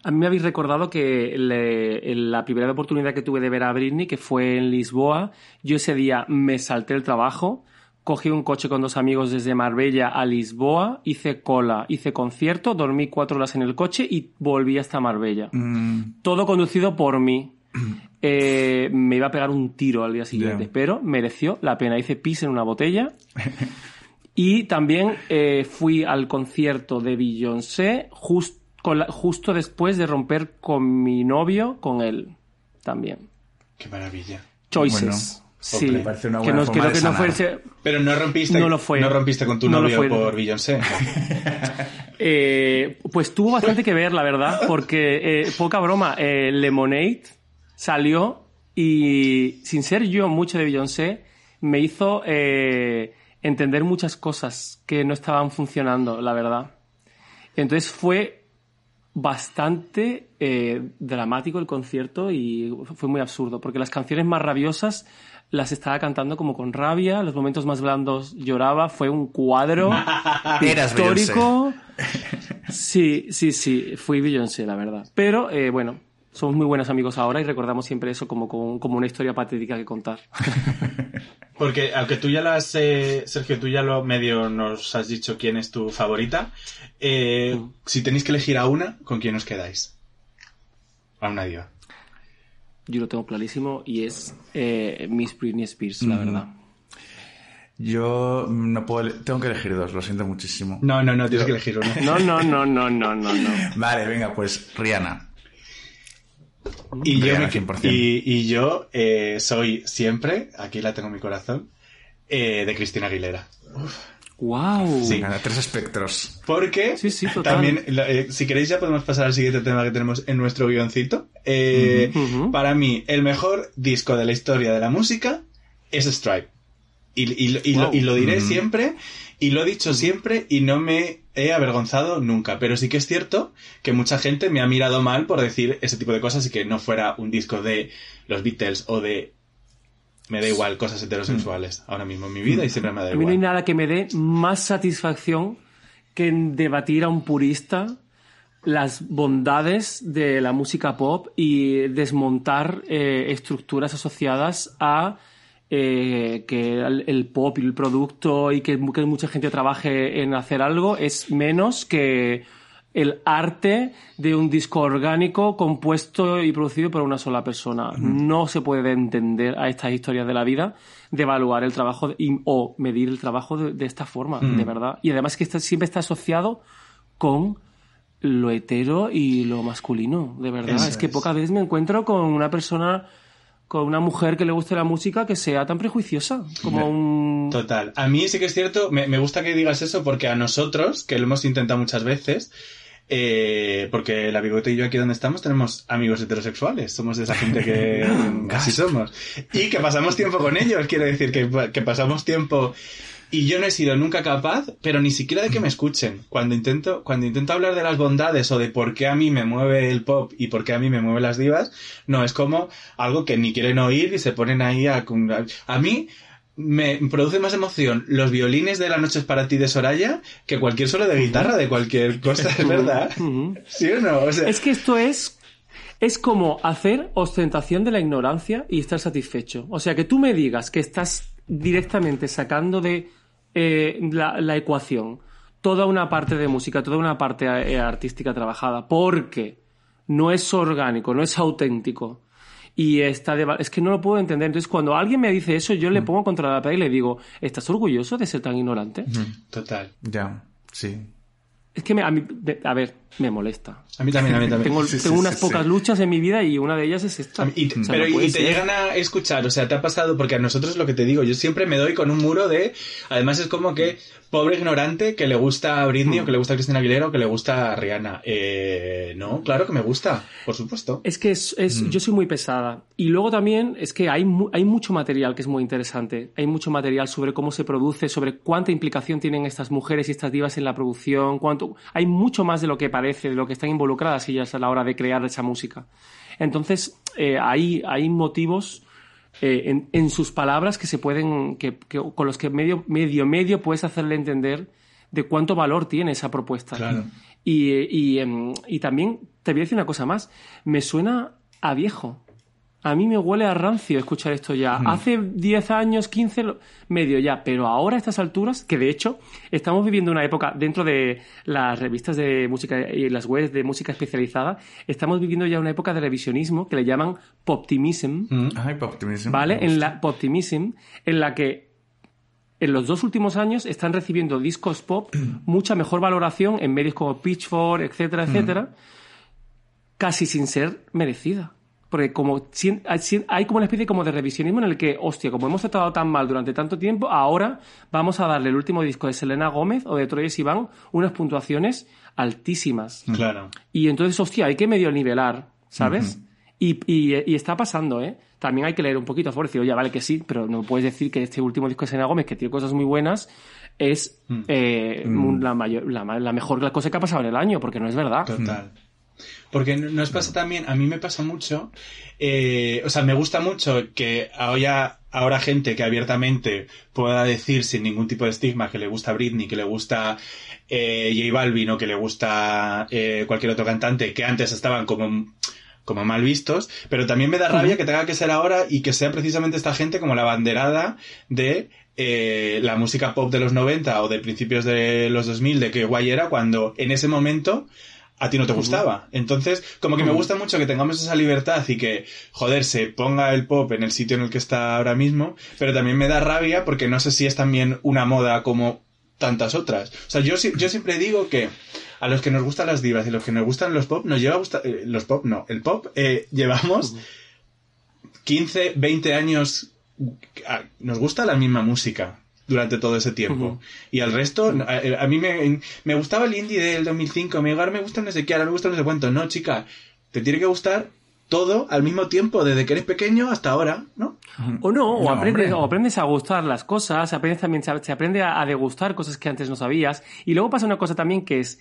S5: A mí me habéis recordado que le- en la primera oportunidad que tuve de ver a Britney, que fue en Lisboa, yo ese día me salté el trabajo, cogí un coche con dos amigos desde Marbella a Lisboa, hice cola, hice concierto, dormí cuatro horas en el coche y volví hasta Marbella.
S3: Mm,
S5: Todo conducido por mí. Eh, me iba a pegar un tiro al día siguiente, pero mereció la pena. Hice pis en una botella. y también eh, fui al concierto de Beyoncé jus- con la- justo después de romper con mi novio, con él también.
S4: Qué maravilla.
S5: Choices.
S3: Bueno,
S5: sí.
S3: me parece una
S5: que
S3: buena
S5: no,
S3: forma
S5: creo
S3: de
S5: que no fuese...
S4: Pero no rompiste,
S5: No lo fue.
S4: no rompiste con tu
S5: No
S4: novio
S5: fue.
S4: por Beyoncé.
S5: Eh, pues tuvo bastante que ver, la verdad, porque, eh, poca broma, eh, Lemonade salió y, sin ser yo mucho de Beyoncé, me hizo eh, entender muchas cosas que no estaban funcionando, la verdad. Entonces fue bastante eh, dramático el concierto y fue muy absurdo, porque las canciones más rabiosas las estaba cantando como con rabia, los momentos más blandos lloraba, fue un cuadro histórico. Sí, sí, sí, fui Beyoncé, la verdad. Pero eh, bueno, somos muy buenos amigos ahora y recordamos siempre eso como, como, como una historia patética que contar.
S4: Porque aunque tú ya las, eh, Sergio, tú ya lo medio nos has dicho quién es tu favorita, eh,
S5: Mm.
S4: si tenéis que elegir a una, ¿con quién os quedáis? A una diva.
S5: Yo lo tengo clarísimo y es eh, Miss Britney Spears, la verdad.
S3: Yo no puedo... Tengo que elegir dos, lo siento muchísimo.
S4: No, no, no, tienes
S3: Yo-
S4: que elegir una.
S5: No, no, no, no, no, no, no.
S3: Vale, venga, pues Rihanna.
S4: Y yo,
S3: Rihanna,
S4: me-
S3: 100%.
S4: y, y yo eh, soy siempre, aquí la tengo en mi corazón, eh, de Cristina Aguilera.
S5: ¡Wow!
S4: Sí.
S3: Venga, tres espectros.
S4: Porque
S5: Sí, sí, total.
S4: también, eh, si queréis ya podemos pasar al siguiente tema que tenemos en nuestro guioncito. Eh. Para mí, el mejor disco de la historia de la música es Stripe. Y, y- y lo,
S5: Wow.
S4: y lo diré
S3: Ujú.
S4: siempre, y lo he dicho siempre, y no me he avergonzado nunca. Pero sí que es cierto que mucha gente me ha mirado mal por decir ese tipo de cosas y que no fuera un disco de los Beatles o de... Me da igual cosas heterosexuales ahora mismo en mi vida y siempre me da
S5: A mí no hay
S4: igual.
S5: nada que me dé más satisfacción que en debatir a un purista las bondades de la música pop y desmontar eh, estructuras asociadas a eh, que el, el pop y el producto y que, que mucha gente trabaje en hacer algo es menos que el arte de un disco orgánico compuesto y producido por una sola persona. No se puede entender a estas historias de la vida de evaluar el trabajo de- y- o medir el trabajo de, de esta forma, de verdad. Y además que está- siempre está asociado con lo hetero y lo masculino, de verdad.
S4: Eso
S5: es que
S4: es.
S5: pocas veces me encuentro con una persona, con una mujer que le guste la música que sea tan prejuiciosa como un...
S4: Total. A mí sí que es cierto, me, me gusta que digas eso porque a nosotros, que lo hemos intentado muchas veces, eh, porque la bigote y yo aquí donde estamos tenemos amigos heterosexuales, somos de esa gente que así somos. Y que pasamos tiempo con ellos, quiero decir, que, que pasamos tiempo... Y yo no he sido nunca capaz, pero ni siquiera de que me escuchen. Cuando intento, cuando intento hablar de las bondades o de por qué a mí me mueve el pop y por qué a mí me mueven las divas, no, es como algo que ni quieren oír y se ponen ahí a... A mí me produce más emoción los violines de La noche es para ti de Soraya que cualquier solo de guitarra de cualquier cosa, es verdad. ¿Sí o no? O sea,
S5: Es que esto es Es como hacer ostentación de la ignorancia y estar satisfecho. O sea, que tú me digas que estás directamente sacando de eh, la, la ecuación toda una parte de música, toda una parte eh, artística trabajada, porque no es orgánico, no es auténtico. Y está de, es que no lo puedo entender. Entonces, cuando alguien me dice eso, yo le
S3: Mm.
S5: pongo contra la pared y le digo, ¿estás orgulloso de ser tan ignorante?
S4: Total.
S3: Ya, sí.
S5: Es que, me- a, mí, a ver, me molesta.
S4: A mí también, a mí también.
S5: Tengo,
S3: Sí,
S5: tengo
S3: sí,
S5: unas
S3: sí.
S5: pocas luchas en mi vida y una de ellas es esta.
S4: Y,
S5: O sea,
S4: pero
S5: no
S4: y te
S5: ser.
S4: llegan a escuchar, o sea, te ha pasado porque a nosotros lo que te digo, yo siempre me doy con un muro de, además es como que pobre ignorante que le gusta a Britney
S5: Mm.
S4: o que le gusta a Cristina Aguilera o que le gusta a Rihanna. Eh, no, claro que me gusta, por supuesto.
S5: Es que es,
S3: Mm.
S5: es- yo soy muy pesada. Y luego también es que hay, mu- hay mucho material que es muy interesante. Hay mucho material sobre cómo se produce, sobre cuánta implicación tienen estas mujeres y estas divas en la producción. Cuánto, hay mucho más de lo que parece, de lo que están involucradas ellas a la hora de crear esa música. Entonces, eh, hay, hay motivos eh, en, en sus palabras que se pueden, que, que- con los que medio, medio, medio puedes hacerle entender de cuánto valor tiene esa propuesta.
S4: Claro.
S5: Y, y, em, y también te voy a decir una cosa más. Me suena a viejo. A mí me huele a rancio escuchar esto ya. Hace 10 años, 15, lo- medio ya. Pero ahora a estas alturas, que de hecho estamos viviendo una época dentro de las revistas de música y las webs de música especializada, estamos viviendo ya una época de revisionismo que le llaman poptimism.
S3: Ay, Poptimism.
S5: ¿Vale? En la Poptimism, en la que en los dos últimos años están recibiendo discos pop mucha mejor valoración en medios como Pitchfork, etcétera, etcétera, casi sin ser merecida. Porque como hay como una especie como de revisionismo en el que, hostia, como hemos tratado tan mal durante tanto tiempo, ahora vamos a darle el último disco de Selena Gómez o de Troye Sivan unas puntuaciones altísimas.
S4: Claro.
S5: Y entonces, hostia, hay que medio nivelar, ¿sabes? y, y- y está pasando, ¿eh? También hay que leer un poquito a favor y decir, oye, vale que sí, pero no puedes decir que este último disco de Selena Gómez, que tiene cosas muy buenas, es eh, la, mayor, la, la mejor cosa que ha pasado en el año, porque no es verdad.
S4: Total. Porque no- nos pasa también, a mí me pasa mucho, eh, o sea, me gusta mucho que ahora, ahora gente que abiertamente pueda decir sin ningún tipo de estigma que le gusta Britney, que le gusta eh, J Balvin o que le gusta eh, cualquier otro cantante que antes estaban como como mal vistos, pero también me da rabia que tenga que ser ahora y que sea precisamente esta gente como la banderada de eh, la música pop de los 90 o de principios de los 2000, de que guay era cuando en ese momento a ti no te gustaba. Entonces, como que me gusta mucho que tengamos esa libertad y que, joder, se ponga el pop en el sitio en el que está ahora mismo, pero también me da rabia porque no sé si es también una moda como tantas otras. O sea, yo, yo siempre digo que a los que nos gustan las divas y los que nos gustan los pop, nos lleva a gustar, eh, los pop, no, el pop, eh, llevamos 15, 20 años, nos gusta la misma música durante todo ese tiempo. Y al resto, a, a mí me, me gustaba el indie del 2005, me, ahora me gusta no sé qué, ahora me gusta no sé cuánto. No, chica, te tiene que gustar todo al mismo tiempo, desde que eres pequeño hasta ahora, ¿no?
S5: O no, o,
S3: No,
S5: aprendes, o aprendes a gustar las cosas, aprendes también, se aprende a, a degustar cosas que antes no sabías. Y luego pasa una cosa también que es,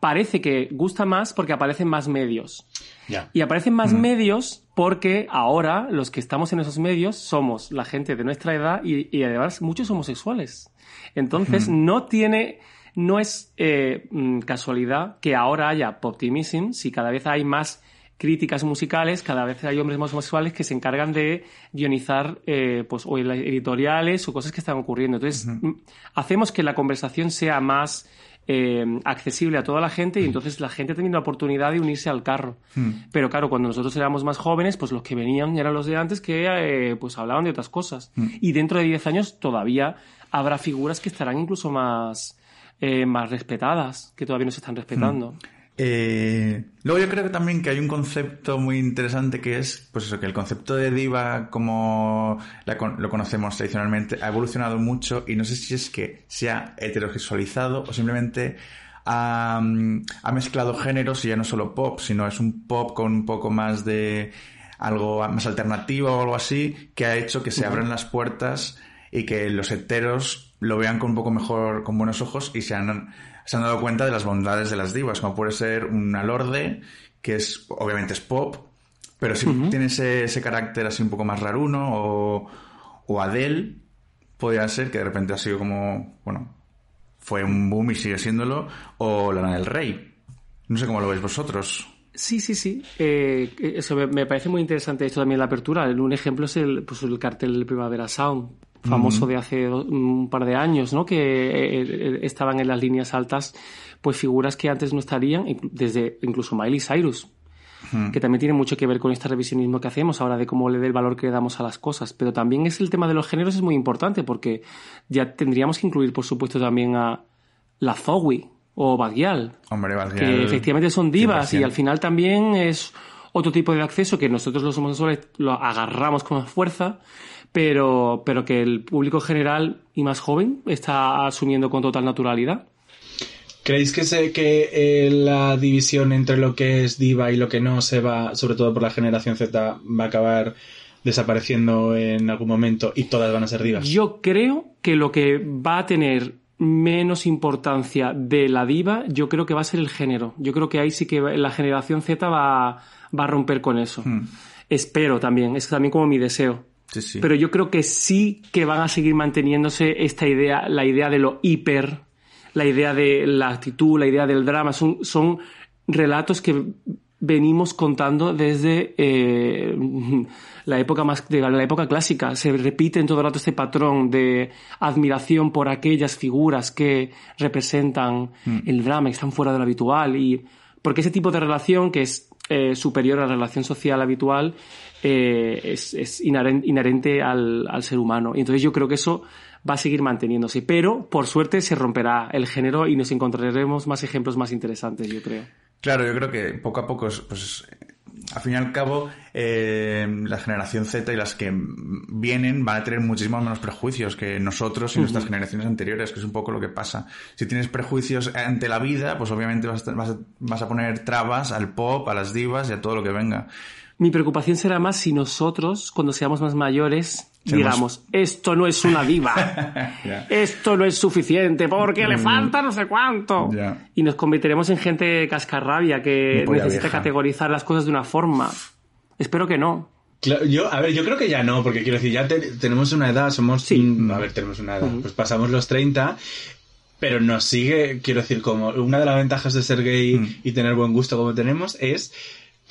S5: parece que gusta más porque aparecen más medios.
S4: Ya.
S5: Y aparecen más medios porque ahora los que estamos en esos medios somos la gente de nuestra edad y, y además muchos homosexuales. Entonces no tiene, no es eh, mm, casualidad que ahora haya poptimism si cada vez hay más críticas musicales, cada vez hay hombres más homosexuales que se encargan de guionizar eh, pues, o editoriales o cosas que están ocurriendo. Entonces, mm, hacemos que la conversación sea más eh, accesible a toda la gente y entonces la gente tiene la oportunidad de unirse al carro. Pero claro, cuando nosotros éramos más jóvenes, pues los que venían eran los de antes que eh, pues hablaban de otras cosas. Y dentro de 10 años todavía habrá figuras que estarán incluso más, eh, más respetadas, que todavía no se están respetando.
S3: Eh, luego yo creo que también que hay un concepto muy interesante que es, pues eso, que el concepto de diva como la lo conocemos tradicionalmente ha evolucionado mucho y no sé si es que se ha heterosexualizado o simplemente ha, mm, ha mezclado géneros y ya no solo pop, sino es un pop con un poco más de algo más alternativo o algo así que ha hecho que se abran las puertas y que los heteros lo vean con un poco mejor, con buenos ojos y se han, se han dado cuenta de las bondades de las divas, como puede ser una Lorde, que es, obviamente es pop, pero sí tiene ese, ese carácter así un poco más raruno, o, o Adele, podría ser, que de repente ha sido como, bueno, fue un boom y sigue siéndolo, o Lana del Rey. No sé cómo lo veis vosotros.
S5: Sí, sí, sí. Eh, eso me, me parece muy interesante esto también la apertura. Un ejemplo es el, pues, el cartel Primavera Sound, famoso de hace un par de años, ¿no? Que eh, eh, estaban en las líneas altas, pues figuras que antes no estarían, desde incluso Miley Cyrus, que también tiene mucho que ver con este revisionismo que hacemos ahora de cómo le dé el valor que le damos a las cosas. Pero también es el tema de los géneros es muy importante porque ya tendríamos que incluir, por supuesto, también a la Zoe o Bagial,
S3: Hombre, Badgial,
S5: que efectivamente son divas y
S3: 100%.
S5: al final también es otro tipo de acceso que nosotros los homosexuales lo agarramos con fuerza, pero, pero que el público general y más joven está asumiendo con total naturalidad.
S4: ¿Creéis que, se, que eh, la división entre lo que es diva y lo que no se va, sobre todo por la generación Z, va a acabar desapareciendo en algún momento y todas van a ser divas?
S5: Yo creo que lo que va a tener menos importancia de la diva, yo creo que va a ser el género. Yo creo que ahí sí que la generación Z va, va a romper con eso. Espero también, es también como mi deseo.
S3: Sí, sí.
S5: Pero yo creo que sí que van a seguir manteniéndose esta idea, la idea de lo hiper, la idea de la actitud, la idea del drama. Son, son relatos que venimos contando desde eh, la época más de la época clásica. Se repite en todo el rato este patrón de admiración por aquellas figuras que representan el drama, que están fuera de lo habitual. Y porque ese tipo de relación que es eh, superior a la relación social habitual eh, es, es inherente al, al ser humano. Y entonces yo creo que eso va a seguir manteniéndose. Pero, por suerte, se romperá el género y nos encontraremos más ejemplos más interesantes, yo creo.
S3: Claro, yo creo que poco a poco, pues, al fin y al cabo, eh, la generación Z y las que vienen van a tener muchísimos menos prejuicios que nosotros y nuestras generaciones anteriores, que es un poco lo que pasa. Si tienes prejuicios ante la vida, pues obviamente vas a, vas a- vas a poner trabas al pop, a las divas y a todo lo que venga.
S5: Mi preocupación será más si nosotros, cuando seamos más mayores, digamos, esto no es una diva,
S3: Ya.
S5: esto no es suficiente, porque le falta no sé cuánto.
S3: Ya.
S5: Y nos convertiremos en gente cascarrabia que necesita
S3: vieja.
S5: categorizar las cosas de una forma. Espero que no.
S4: Claro, yo, a ver, yo creo que ya no, porque quiero decir, ya te- tenemos una edad, somos...
S5: Sí.
S4: mm, a ver, tenemos una edad, pues pasamos los 30, pero nos sigue, quiero decir, como una de las ventajas de ser gay y tener buen gusto como tenemos es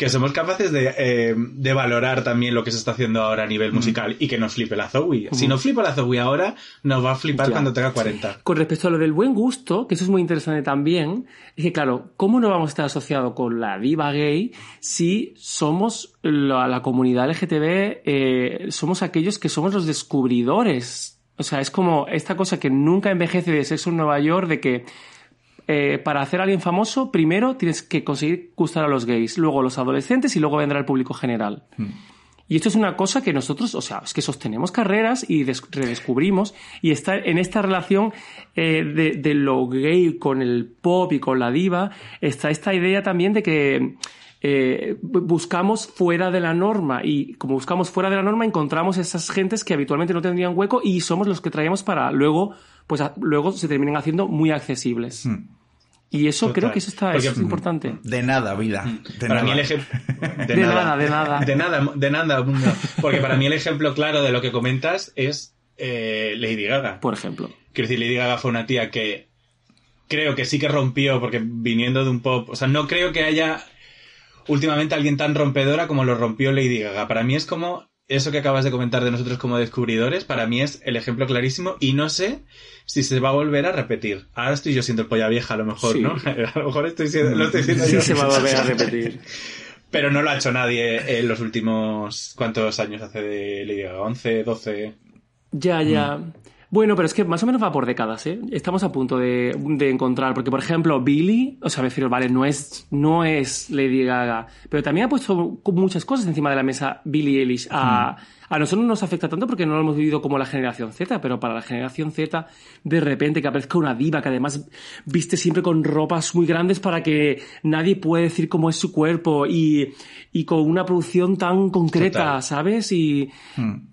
S4: que somos capaces de, eh, de valorar también lo que se está haciendo ahora a nivel musical y que nos flipe la Zoe. Si nos flipa la Zoe ahora, nos va a flipar
S5: Ya.
S4: cuando tenga 40.
S5: Con respecto a lo del buen gusto, que eso es muy interesante también, es que claro, ¿cómo no vamos a estar asociados con la diva gay si somos la, la comunidad LGTB, eh, somos aquellos que somos los descubridores? O sea, es como esta cosa que nunca envejece de Sexo en Nueva York, de que eh, para hacer a alguien famoso, primero tienes que conseguir gustar a los gays, luego a los adolescentes y luego vendrá el público general. Y esto es una cosa que nosotros, o sea, es que sostenemos carreras y des- redescubrimos y está en esta relación eh, de, de lo gay con el pop y con la diva, está esta idea también de que eh, bu- buscamos fuera de la norma y como buscamos fuera de la norma encontramos esas gentes que habitualmente no tendrían hueco y somos los que traemos para luego, pues a- luego se terminen haciendo muy accesibles. Y eso
S4: Total.
S5: creo que eso está
S4: Porque-
S5: es importante.
S3: De nada, vida. De
S4: para
S3: nada.
S4: mí el ejemplo...
S5: De nada, de nada.
S4: De nada, de nada, mundo. Porque para mí el ejemplo claro de lo que comentas es eh, Lady Gaga.
S5: Por ejemplo.
S4: Quiero decir, Lady Gaga fue una tía que creo que sí que rompió, porque viniendo de un pop, o sea, no creo que haya últimamente alguien tan rompedora como lo rompió Lady Gaga. Para mí es como eso que acabas de comentar de nosotros como descubridores, para mí es el ejemplo clarísimo y no sé si se va a volver a repetir. Ahora estoy yo siendo el polla vieja, a lo mejor,
S5: Sí.
S4: ¿no? A lo mejor estoy siendo, lo estoy diciendo
S5: Sí
S4: yo.
S5: se va a volver a repetir.
S4: Pero no lo ha hecho nadie en los últimos... ¿Cuántos años hace de Lady Gaga? ¿11, 12?
S5: Ya, ya. Bueno, pero es que más o menos va por décadas, ¿eh? Estamos a punto de, de encontrar, porque por ejemplo, Billy, o sea, me refiero, vale, no es, no es Lady Gaga, pero también ha puesto muchas cosas encima de la mesa Billy Eilish. A, a nosotros no nos afecta tanto porque no lo hemos vivido como la generación Z, pero para la generación Z, de repente que aparezca una diva que además viste siempre con ropas muy grandes para que nadie puede decir cómo es su cuerpo y, y con una producción tan concreta,
S4: Total.
S5: ¿sabes? Y, Mm,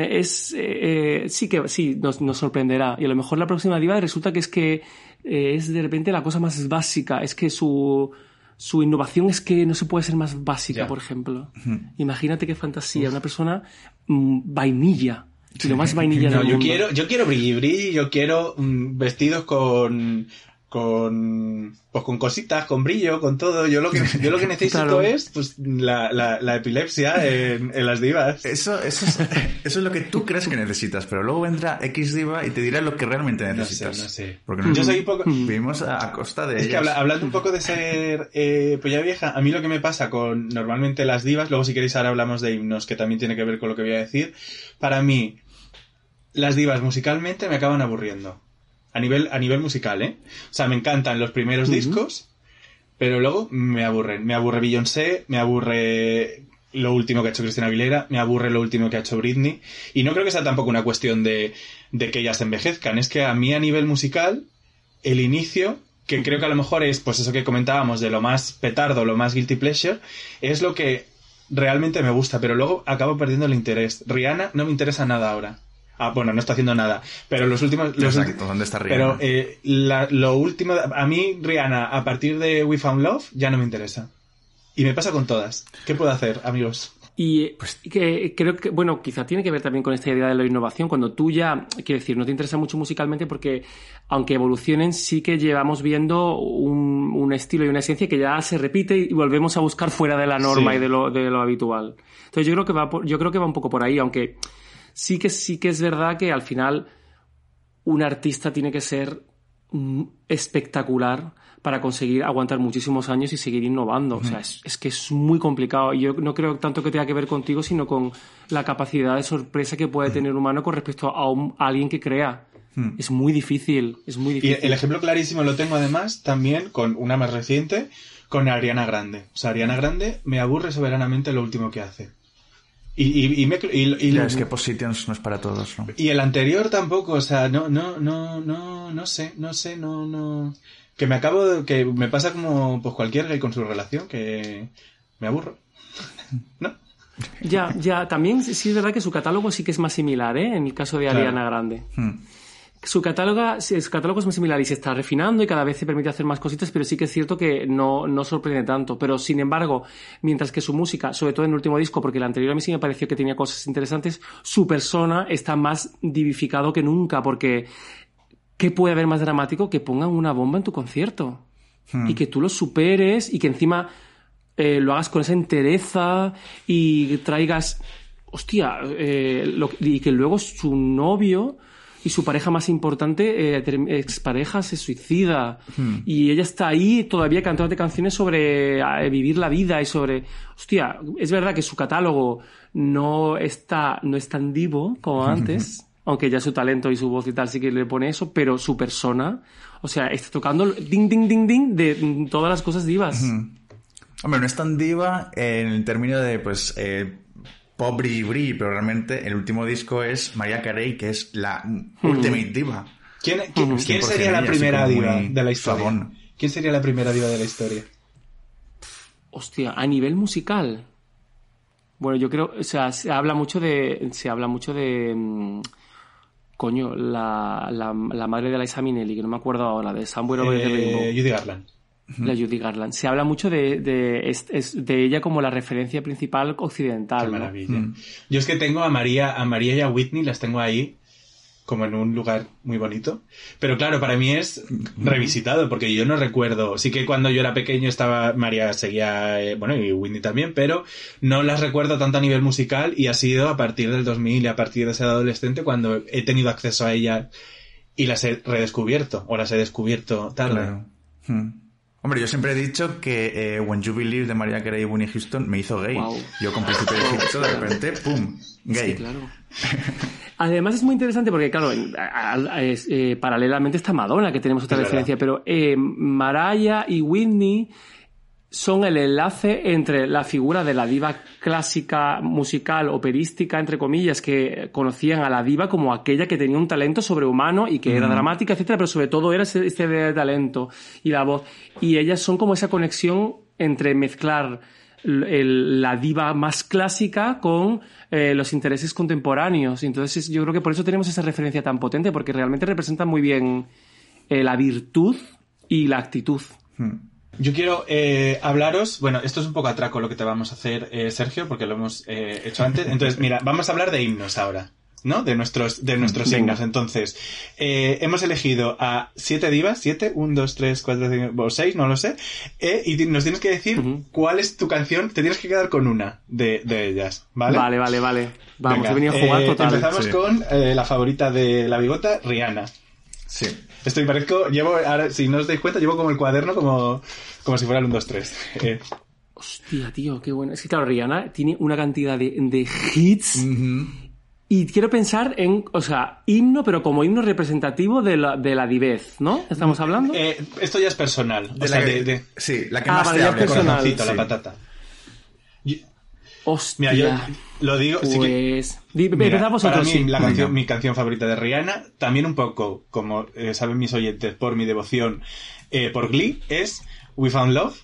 S5: es eh, eh, sí que sí nos, nos sorprenderá. Y a lo mejor la próxima diva resulta que es que eh, es de repente la cosa más básica. Es que su su innovación es que no se puede ser más básica
S4: Ya.
S5: por ejemplo. Imagínate qué fantasía. Una persona mm, vainilla. Lo más vainilla
S4: No,
S5: del
S4: yo
S5: mundo.
S4: quiero, yo quiero brilli brilli, yo quiero mm, vestidos con, con pues con cositas, con brillo, con todo. Yo lo que yo lo que necesito
S5: Claro.
S4: es pues la, la, la epilepsia en, en las divas.
S3: Eso, eso, es, eso es lo que tú crees que necesitas, pero luego vendrá X diva y te dirá lo que realmente
S4: No sé,
S3: necesitas.
S4: no sé.
S3: Porque
S4: Yo
S3: nosotros
S4: soy un poco
S3: vivimos a, a costa de
S4: Es que
S3: ellas.
S4: habla- hablando un poco de ser eh, polla vieja, a mí lo que me pasa con normalmente las divas, luego si queréis ahora hablamos de himnos, que también tiene que ver con lo que voy a decir, para mí las divas musicalmente me acaban aburriendo. A nivel, a nivel musical, ¿eh? O sea, me encantan los primeros discos, pero luego me aburren. Me aburre Beyoncé, me aburre lo último que ha hecho Cristina Aguilera, me aburre lo último que ha hecho Britney. Y no creo que sea tampoco una cuestión de, de que ellas envejezcan, es que a mí a nivel musical, el inicio, que creo que a lo mejor es pues eso que comentábamos de lo más petardo, lo más guilty pleasure, es lo que realmente me gusta, pero luego acabo perdiendo el interés. Rihanna no me interesa nada ahora. Ah, bueno, no está haciendo nada. Pero los últimos... Los
S3: Exacto, ¿dónde está Rihanna?
S4: Pero eh, la- lo último... A mí, Rihanna, a partir de We Found Love, ya no me interesa. Y me pasa con todas. ¿Qué puedo hacer, amigos?
S5: Y eh, que creo que, bueno, quizá tiene que ver también con esta idea de la innovación. Cuando tú ya, quiero decir, no te interesa mucho musicalmente porque, aunque evolucionen, sí que llevamos viendo un, un estilo y una esencia que ya se repite y volvemos a buscar fuera de la norma
S4: Sí.
S5: y de lo, de lo habitual. Entonces yo creo que va por- yo creo que va un poco por ahí, aunque sí que sí que es verdad que al final un artista tiene que ser mm, espectacular para conseguir aguantar muchísimos años y seguir innovando. O sea, es, es que es muy complicado. Y Yo no creo tanto que tenga que ver contigo, sino con la capacidad de sorpresa que puede tener un humano con respecto a, un- a alguien que crea. Es muy difícil, es muy
S4: Y
S5: difícil.
S4: el ejemplo clarísimo lo tengo además también con una más reciente, con Ariana Grande. O sea, Ariana Grande me aburre soberanamente lo último que hace. Y, y, y me- y- y-
S3: Ya, es que Positions no es para todos, ¿no?
S4: y el anterior tampoco, o sea, no, no, no, no, no sé, no sé, no, no. Que me acabo de, que me pasa como pues cualquier gay con su relación, que me aburro. ¿No?
S5: Ya, ya, también sí es verdad que su catálogo sí que es más similar, ¿eh? En el caso de
S4: Claro.
S5: Ariana Grande.
S3: Hmm.
S5: Su catálogo, su catálogo es muy similar y se está refinando y cada vez se permite hacer más cositas, pero sí que es cierto que no, no sorprende tanto. Pero sin embargo, mientras que su música, sobre todo en el último disco, porque el anterior a mí sí me pareció que tenía cosas interesantes, su persona está más divificado que nunca, porque ¿qué puede haber más dramático que pongan una bomba en tu concierto? Y que tú lo superes y que encima eh, lo hagas con esa entereza y traigas, hostia, eh, lo- y que luego su novio y su pareja más importante, eh, expareja, se suicida. Y ella está ahí todavía cantándote canciones sobre eh, vivir la vida y sobre... Hostia, es verdad que su catálogo no está, no es tan divo como antes, aunque ya su talento y su voz y tal sí que le pone eso, pero su persona, o sea, está tocando ding, ding, ding, ding de mm, todas las cosas divas.
S3: Hombre, no es tan diva en el término de, pues, eh, pop bri bri, pero realmente el último disco es María Carey, que es la ultimate diva.
S4: ¿Quién, quién, quién
S3: 100%
S4: sería la primera diva de la historia?
S3: suavón.
S4: ¿Quién sería la primera diva de la historia?
S5: Hostia, a nivel musical. Bueno, yo creo, o sea, se habla mucho de, se habla mucho de, mm, coño, la, la, la madre de Liza Minnelli, que no me acuerdo ahora, de Somewhere Over the
S4: Eh,
S5: Rainbow,
S4: Judy Garland.
S5: La Judy Garland. Se habla mucho de, de, ella como la referencia principal occidental.
S4: Qué
S5: ¿no?
S4: maravilla.
S3: Mm.
S4: Yo es que tengo a María, a María y a Whitney, las tengo ahí, como en un lugar muy bonito. Pero claro, para mí es revisitado, porque yo no recuerdo. Sí que cuando yo era pequeño estaba, María seguía, eh, bueno, y Whitney también, pero no las recuerdo tanto a nivel musical y ha sido a partir del 2000 y a partir de ser adolescente cuando he tenido acceso a ella y las he redescubierto, o las he descubierto tarde.
S3: Claro. Hmm. Hombre, yo siempre he dicho que eh, When You Believe de María Carey y Winnie Houston me hizo gay.
S5: Guau.
S3: Yo con Príncipe de Egipto, de repente, ¡pum! Gay.
S5: Sí, claro. Además es muy interesante porque, claro, en- a- a- es, eh, paralelamente está Madonna, que tenemos otra
S4: Es
S5: referencia, pero eh, Mariah y Whitney son el enlace entre la figura de la diva clásica, musical, operística, entre comillas, que conocían a la diva como aquella que tenía un talento sobrehumano y que era dramática, etcétera, pero sobre todo era ese, este de talento y la voz. Y ellas son como esa conexión entre mezclar el- la diva más clásica con eh, los intereses contemporáneos. Entonces es- yo creo que por eso tenemos esa referencia tan potente, porque realmente representa muy bien eh, la virtud y la actitud.
S4: Yo quiero eh, hablaros, bueno, esto es un poco atraco lo que te vamos a hacer, eh, Sergio, porque lo hemos eh, hecho antes. Entonces, mira, vamos a hablar de himnos ahora. ¿no? De nuestros, de nuestros
S5: Venga.
S4: signos. Entonces, eh, hemos elegido a siete divas, siete, un, dos, tres, cuatro, cinco, o seis, no lo sé, eh, y nos tienes que decir cuál es tu canción, te tienes que quedar con una de, de ellas, ¿vale?
S5: Vale, vale, vale. Vamos,
S4: Venga,
S5: he venido a jugar
S4: eh,
S5: total.
S4: Empezamos
S3: Sí.
S4: con eh, la favorita de la bigota, Rihanna.
S3: Sí.
S4: Estoy parezco, llevo, ahora, si no os dais cuenta, llevo como el cuaderno como, como si fuera el 1, 2, 3. Eh,
S5: Hostia, tío, qué bueno. Es que claro, Rihanna tiene una cantidad de, de hits y quiero pensar en, o sea, himno, pero como himno representativo de la, de la divez, ¿no? ¿Estamos hablando?
S4: eh, esto ya es personal.
S3: De
S4: o sea,
S3: la que-
S4: de, de
S3: Sí, la que
S5: Ah,
S3: más
S5: vale,
S3: te hable.
S5: personal.
S4: corazoncito, la
S3: Sí.
S4: patata.
S5: Hostia.
S4: mira, yo lo digo, sí que-
S5: pues... Di-
S4: Mira,
S5: empezad vosotros,
S4: para mí,
S5: sí.
S4: la canción,
S3: Venga.
S4: mi canción favorita de Rihanna, también un poco, como eh, saben mis oyentes, por mi devoción eh, por Glee, es We Found Love,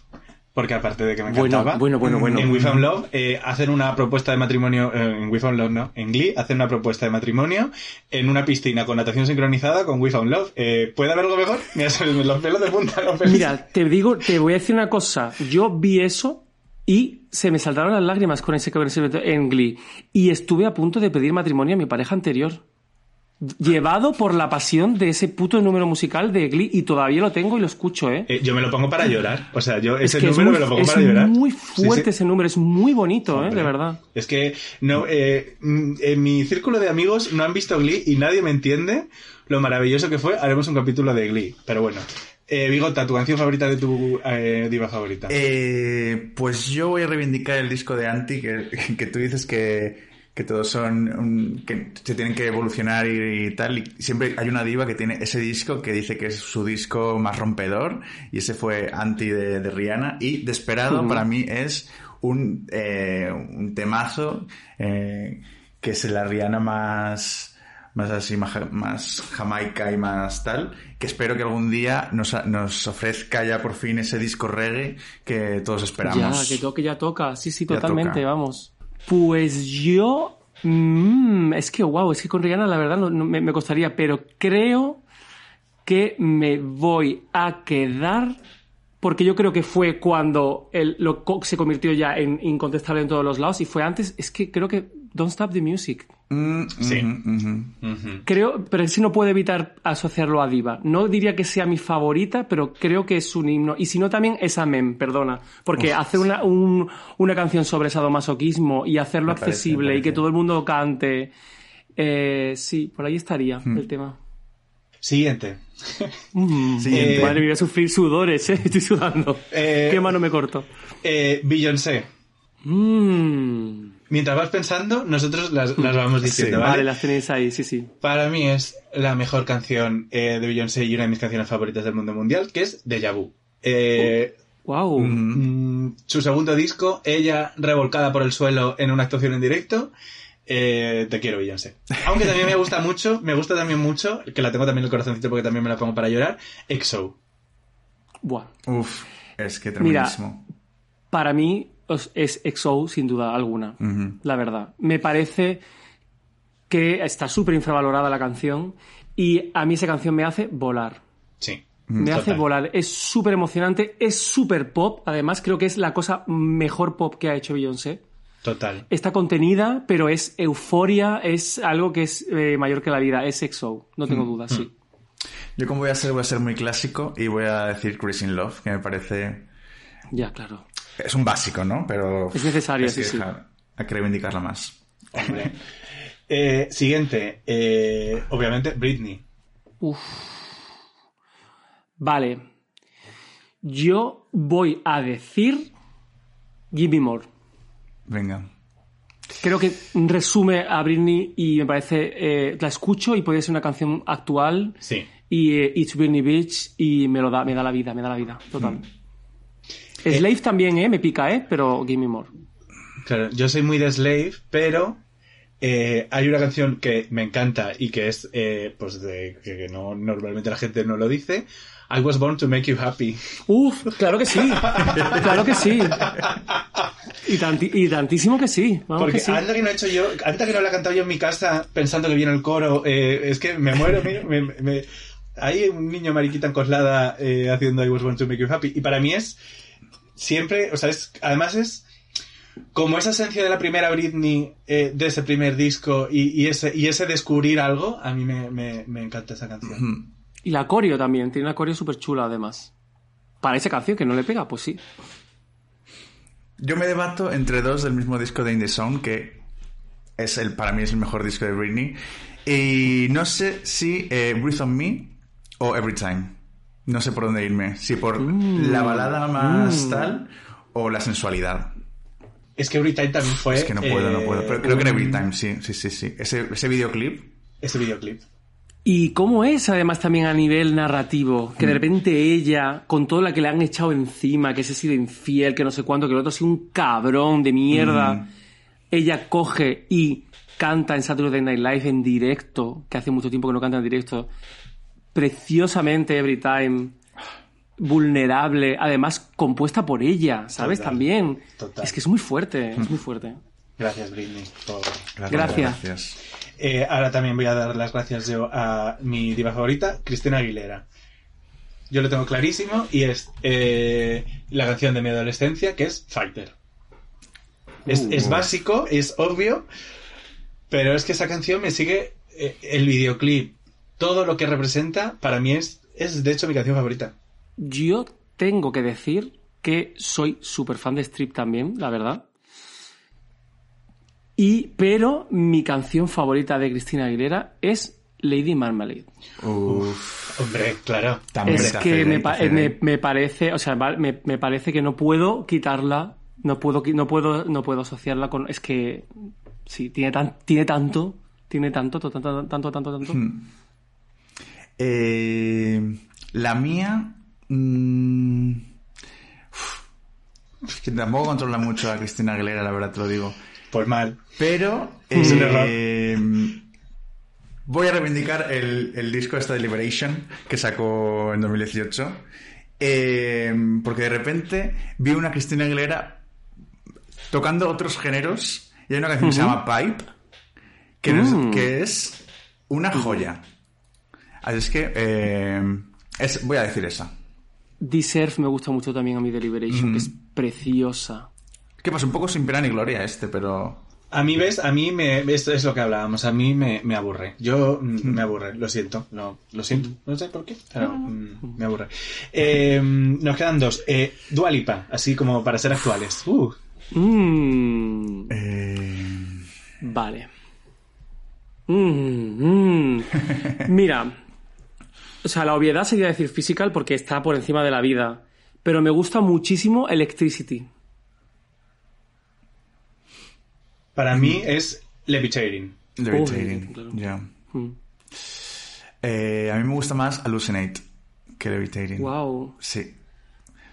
S4: porque aparte de que me encantaba,
S5: bueno, bueno, bueno.
S4: en We Found Love eh, hacen una propuesta de matrimonio, eh, en We Found Love no, en Glee hacen una propuesta de matrimonio en una piscina con natación sincronizada con We Found Love. ¿Puede haber algo mejor? Mira, los pelos de punta, los pelos.
S5: Mira, te digo, te voy a decir una cosa. Yo vi eso y se me saltaron las lágrimas con ese cover en Glee. Y estuve a punto de pedir matrimonio a mi pareja anterior. Llevado por la pasión de ese puto número musical de Glee y todavía lo tengo y lo escucho, ¿eh?
S4: Eh, yo me lo pongo para llorar. O sea, yo
S5: es
S4: ese
S5: que es
S4: número
S5: muy,
S4: me lo pongo
S5: es
S4: para llorar.
S5: muy
S4: Sí,
S5: fuerte
S4: sí.
S5: ese número, es muy bonito, ¿eh? De verdad.
S4: Es que no, eh, mm, en mi círculo de amigos no han visto Glee y nadie me entiende lo maravilloso que fue. Haremos un capítulo de Glee. Pero bueno. Eh, Bigota, tu canción favorita de tu eh, diva favorita.
S3: Eh, pues yo voy a reivindicar el disco de Anti, que, que tú dices que, que todos son, un- que se tienen que evolucionar y, y tal. Y siempre hay una diva que tiene ese disco que dice que es su disco más rompedor, y ese fue Anti de, de Rihanna. Y Desperado para mí es un, eh, un temazo eh, que es la Rihanna más más así, más, ja- más jamaica y más tal, que espero que algún día nos, nos ofrezca ya por fin ese disco reggae que todos esperamos.
S5: Ya, que toque, ya toca. Sí, sí, totalmente, vamos. Pues yo. mm, es que, wow, es que con Rihanna la verdad no, no me, me costaría, pero creo que me voy a quedar. Porque yo creo que fue cuando el, lo, se convirtió ya en incontestable en todos los lados y fue antes. Es que creo que Don't Stop the Music.
S3: Mm,
S4: Sí.
S5: Creo, pero sí no puedo evitar asociarlo a Diva. No diría que sea mi favorita, pero creo que es un himno. Y si no, también es Amén, perdona. Porque hacer una, un- una canción sobre sadomasoquismo y hacerlo
S3: parece,
S5: accesible y que todo el mundo cante. eh, sí, por ahí estaría el tema.
S4: Siguiente.
S5: Mm,
S3: Siguiente.
S5: Madre mía, voy a sufrir sudores, ¿eh? estoy sudando.
S4: Eh,
S5: ¿Qué mano me corto?
S4: Eh, Beyoncé.
S5: Mm.
S4: Mientras vas pensando, nosotros las, las vamos diciendo,
S3: Sí.
S4: ¿vale?
S5: Vale, las tenéis ahí, sí, sí.
S4: Para mí es la mejor canción eh, de Beyoncé y una de mis canciones favoritas del mundo mundial, que es Deja Vu. Eh,
S5: Wow.
S4: mm, su segundo disco, ella revolcada por el suelo en una actuación en directo. Eh, te quiero, Beyoncé. Aunque también me gusta mucho, me gusta también mucho, que la tengo también en el corazoncito porque también me la pongo para llorar, EXO.
S5: Buah.
S3: Uf, es que
S5: Mira,
S3: tremendísimo.
S5: Para mí es EXO sin duda alguna. La verdad. Me parece que está súper infravalorada la canción y a mí esa canción me hace volar.
S4: Sí.
S5: Me hace volar. Es súper emocionante, es súper pop. Además, creo que es la cosa mejor pop que ha hecho Beyoncé.
S4: Total.
S5: Está contenida, pero es euforia, es algo que es eh, mayor que la vida. Es EXO, no tengo dudas, sí.
S3: Yo como voy a ser, voy a ser muy clásico y voy a decir Chris in Love, que me parece...
S5: Ya, claro.
S3: Es un básico, ¿no? Pero...
S5: Es necesario,
S3: hay que
S5: sí, sí.
S3: dejar- Hay que reivindicarla más.
S4: Hombre. Eh, siguiente, eh, obviamente, Britney.
S5: Uf. Vale. Yo voy a decir Give Me More.
S3: Venga.
S5: Creo que resume a Britney y me parece. eh, la escucho y puede ser una canción actual.
S4: Sí.
S5: Y eh, It's Britney Beach y me lo da, me da la vida, me da la vida, total.
S4: Mm.
S5: Slave también, ¿eh? Me pica, ¿eh? Pero Give Me More.
S4: Claro, yo soy muy de Slave, pero eh, hay una canción que me encanta y que es, eh, pues, de que no normalmente la gente no lo dice. I was born to make you happy.
S5: Uf, claro que sí. claro que sí. Y, tanti- y tantísimo que sí. Vamos
S4: Porque
S5: que sí.
S4: anda que no he hecho yo, anda que no la he cantado yo en mi casa pensando que viene el coro, eh, es que me muero, mira, me, me- hay un niño mariquita en Coslada eh, haciendo I was born to make you happy y para mí es siempre, o sea, es, además es como esa esencia de la primera Britney, eh, de ese primer disco, y, y ese, y ese descubrir algo, a mí me, me- me encanta esa canción.
S5: Y la coreo también, tiene una coreo súper chula además. Para esa canción que no le pega, pues sí.
S3: Yo me debato entre dos del mismo disco de In The Zone, que es el, para mí es el mejor disco de Britney. Y no sé si eh, Breathe on Me o Every Time. No sé por dónde irme. Si por la balada más tal o la sensualidad.
S4: Es que Every Time también fue...
S3: Es que no puedo, no
S4: eh,
S3: puedo. Pero creo que en Every
S4: un-
S3: Time, sí, sí, sí, sí. Ese, ese videoclip.
S4: Ese videoclip.
S5: Y cómo es además también a nivel narrativo, que de repente ella, con todo la que le han echado encima, que se ha sido infiel, que no sé cuánto, que el otro ha sido un cabrón de mierda, ella coge y canta en Saturday Night Live en directo, que hace mucho tiempo que no canta en directo, preciosamente Every Time, vulnerable, además compuesta por ella, ¿sabes?
S4: Total,
S5: También.
S4: total.
S5: Es que es muy fuerte, es muy fuerte.
S4: Gracias, Britney. por-
S5: Gracias.
S3: gracias.
S4: Eh, ahora también voy a dar las gracias yo a mi diva favorita, Cristina Aguilera. Yo lo tengo clarísimo y es eh, la canción de mi adolescencia, que es Fighter. Es, es básico, es obvio, pero es que esa canción me sigue eh, el videoclip, todo lo que representa, para mí es, es de hecho mi canción favorita.
S5: Yo tengo que decir que soy súper fan de Strip también, la verdad. Y, pero mi canción favorita de Cristina Aguilera es Lady Marmalade.
S3: Uf.
S4: Hombre, claro.
S3: También
S5: es que me, pa- me- me parece, o sea, me, me parece que no puedo quitarla, no puedo, no puedo, no puedo asociarla con, es que, sí, tiene tan, tiene tanto, tiene tanto, tanto, tanto, tanto, tanto, tanto.
S3: Eh, la mía. mm, es que tampoco controla mucho a Cristina Aguilera, la verdad te lo digo.
S4: Pues mal.
S3: Pero.
S4: Es
S3: eh, voy a reivindicar el, el disco este de Liberation que sacó en 2018. eh, porque de repente vi una Cristina Aguilera tocando otros géneros. Y hay una canción que se llama Pipe. Que, no es-
S5: Mm.
S3: que es una joya. Así es que. eh, es- voy a decir esa.
S5: Deserve me gusta mucho también a mi Deliberation, que es preciosa.
S3: Que pasa un poco sin pena ni gloria este, pero.
S4: A mí, ¿ves? A mí me, esto es lo que hablábamos, a mí me, me aburre. Yo mm, me aburre, lo siento, no, lo siento, no sé por qué, pero mm, me aburre. Eh, nos quedan dos. Eh, Dua Lipa, así como para ser actuales. Uh,
S5: Mm,
S3: eh,
S5: vale. Mm, mm. Mira, o sea, la obviedad sería decir physical porque está por encima de la vida, pero me gusta muchísimo Electricity.
S4: para mí es Levitating.
S3: Levitating,
S5: Oh, claro.
S3: ya.
S5: Mm.
S3: Eh, a mí me gusta más Hallucinate que Levitating.
S5: Wow.
S3: Sí.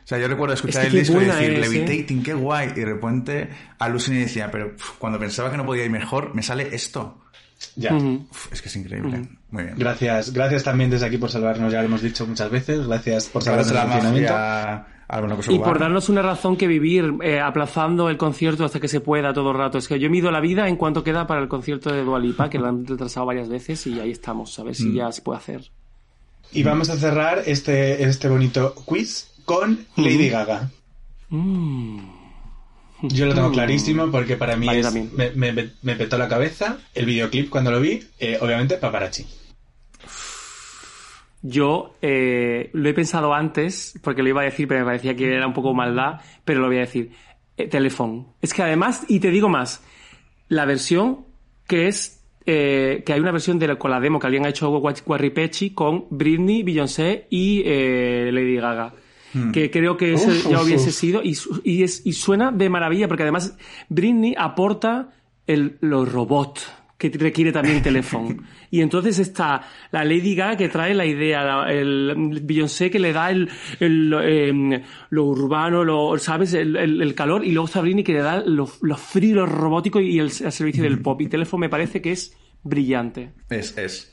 S3: O sea, yo recuerdo escuchar
S5: Es que
S3: el disco y decir
S5: es, ¿eh?
S3: Levitating, qué guay. Y de repente Hallucinate decía, pero cuando pensaba que no podía ir mejor, me sale esto.
S4: Ya.
S3: Uf, es que es increíble. Muy bien.
S4: Gracias, gracias también desde aquí por salvarnos, ya lo hemos dicho muchas veces. Gracias por salvarnos el confinamiento.
S3: cosa
S5: Y por darnos una razón que vivir, eh, aplazando el concierto hasta que se pueda todo el rato. Es que yo mido la vida en cuanto queda para el concierto de Dualipa, que lo han retrasado varias veces y ahí estamos, a ver si ya se puede hacer.
S4: Y vamos a cerrar este, este bonito quiz con Lady Gaga.
S5: Mm.
S4: Yo lo tengo clarísimo porque para mí
S5: Vale,
S4: es- me, me- me petó la cabeza el videoclip cuando lo vi, eh, obviamente paparazzi.
S5: Yo eh, lo he pensado antes, porque lo iba a decir, pero me parecía que era un poco maldad, pero lo voy a decir. Eh, Telefón. Es que además, y te digo más, la versión que es, eh, que hay una versión de la, con la demo que habían hecho Guarripechi con Britney, Beyoncé y eh, Lady Gaga. Que creo que ese
S4: Uf,
S5: ya hubiese
S4: uf.
S5: sido, y, y, es, y suena de maravilla, porque además Britney aporta el, los robots que requiere también teléfono. Y entonces está la Lady Gaga que trae la idea, la- el Beyoncé que le da el, el, em, lo urbano, lo, ¿sabes? El, el- el calor, y luego está Britney que le da lo, lo frío, lo robótico y el, el servicio del pop. Y teléfono me parece que es brillante.
S3: Es, es.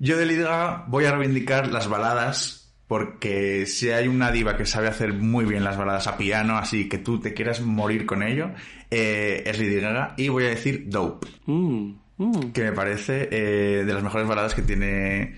S3: Yo de Lady Gaga voy a reivindicar las baladas porque si hay una diva que sabe hacer muy bien las baladas a piano, así que tú te quieras morir con ello, eh, es Lady Gaga. Y voy a decir Dope,
S5: Mm, mm.
S3: que me parece eh, de las mejores baladas que tiene,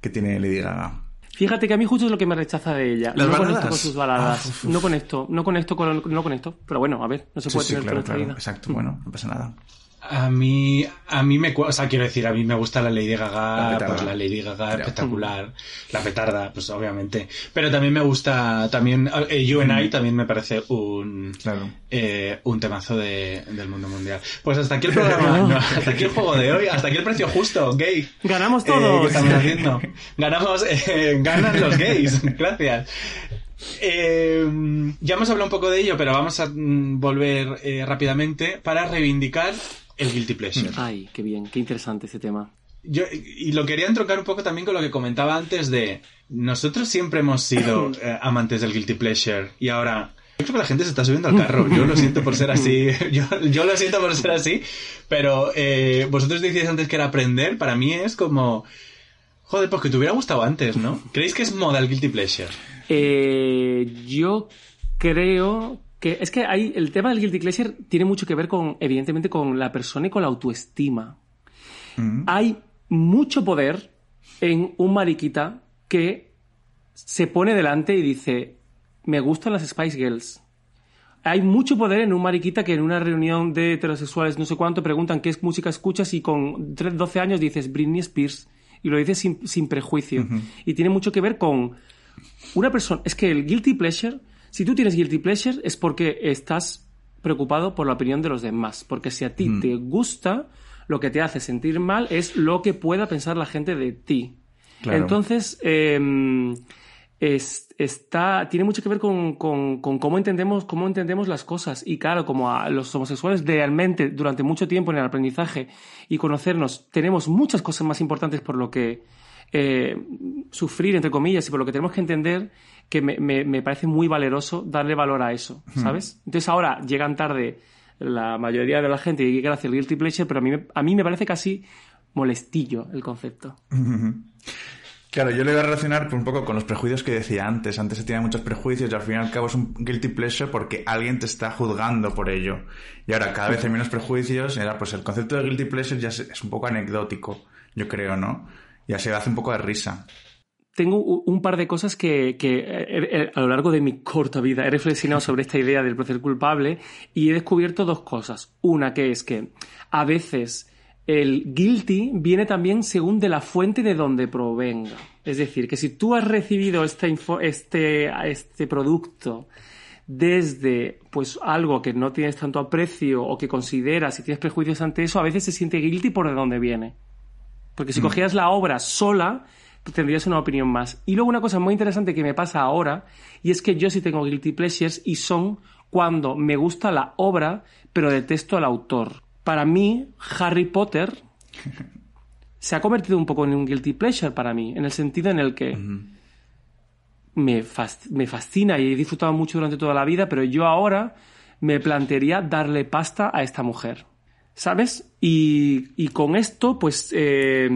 S3: que tiene Lady Gaga.
S5: Fíjate que a mí justo es lo que me rechaza de ella.
S3: ¿Las
S5: no conecto
S3: baladas?
S5: con sus baladas.
S3: Ah.
S5: No conecto, no conecto con, no conecto. Pero bueno, a ver, no se
S3: Sí,
S5: puede
S3: sí,
S5: tener
S3: claro,
S5: esta
S3: claro.
S5: vida.
S3: Exacto, bueno, no pasa nada.
S4: A mí, a mí me, o sea, quiero decir, a mí me gusta la Lady Gaga,
S3: La
S4: pues la Lady Gaga espectacular, la petarda, pues obviamente. Pero también me gusta, también, eh, You and I también me parece un,
S3: Claro.
S4: eh, un temazo de- del mundo mundial. Pues hasta aquí el programa, no, hasta aquí el juego de hoy, hasta aquí el precio justo, gay.
S5: Ganamos
S4: Eh,
S5: todos.
S4: ¿Qué estamos haciendo? Ganamos, eh, ganan los gays, gracias. Eh, ya hemos hablado un poco de ello, pero vamos a mm, volver eh, rápidamente para reivindicar el guilty pleasure.
S5: Ay, qué bien, qué interesante ese tema.
S4: Yo, y lo quería entroncar un poco también con lo que comentaba antes de nosotros siempre hemos sido eh, amantes del guilty pleasure y ahora yo creo que la gente se está subiendo al carro. Yo lo siento por ser así. Yo, yo lo siento por ser así. Pero eh, vosotros decíais antes que era aprender. Para mí es como... Joder, pues que te hubiera gustado antes, ¿no? ¿Creéis que es moda el guilty pleasure?
S5: Eh, yo creo que es que hay el tema del guilty pleasure tiene mucho que ver con evidentemente con la persona y con la autoestima.
S3: Mm.
S5: Hay mucho poder en un mariquita que se pone delante y dice me gustan las Spice Girls. Hay mucho poder en un mariquita que en una reunión de heterosexuales no sé cuánto preguntan qué música escuchas y con 13, 12 años dices Britney Spears y lo dices sin, sin prejuicio. Y tiene mucho que ver con una persona, es que el guilty pleasure, si tú tienes guilty pleasure es porque estás preocupado por la opinión de los demás, porque si a ti te gusta, lo que te hace sentir mal es lo que pueda pensar la gente de ti.
S3: Claro.
S5: Entonces, eh, es- está, tiene mucho que ver con, con- con cómo, entendemos, cómo entendemos las cosas. Y claro, como a los homosexuales realmente durante mucho tiempo en el aprendizaje y conocernos, tenemos muchas cosas más importantes por lo que eh, sufrir, entre comillas, y por lo que tenemos que entender, que me, me- me parece muy valeroso darle valor a eso, ¿sabes? Entonces ahora llegan tarde la mayoría de la gente y gracias al guilty pleasure, pero a mí, me- a mí me parece casi molestillo el concepto.
S3: Claro, yo le voy a relacionar un poco con los prejuicios que decía antes. Antes se tenía muchos prejuicios y al fin y al cabo es un guilty pleasure porque alguien te está juzgando por ello. Y ahora cada vez hay menos prejuicios y ahora pues el concepto de guilty pleasure ya es un poco anecdótico, yo creo, ¿no? Ya se hace un poco de risa.
S5: Tengo un par de cosas que, que, eh, eh, a lo largo de mi corta vida he reflexionado sobre esta idea del placer culpable y he descubierto dos cosas. Una que es que a veces el guilty viene también según de la fuente de donde provenga. Es decir, que si tú has recibido esta info- este, este producto desde pues algo que no tienes tanto aprecio o que consideras y tienes prejuicios ante eso, a veces se siente guilty por de dónde viene. Porque si cogieras la obra sola, tendrías una opinión más. Y luego una cosa muy interesante que me pasa ahora, y es que yo sí tengo guilty pleasures y son cuando me gusta la obra, pero detesto al autor. Para mí, Harry Potter se ha convertido un poco en un guilty pleasure para mí, en el sentido en el que me, me fascina y he disfrutado mucho durante toda la vida, pero yo ahora me plantearía darle pasta a esta mujer. ¿Sabes? Y, y con esto, pues eh,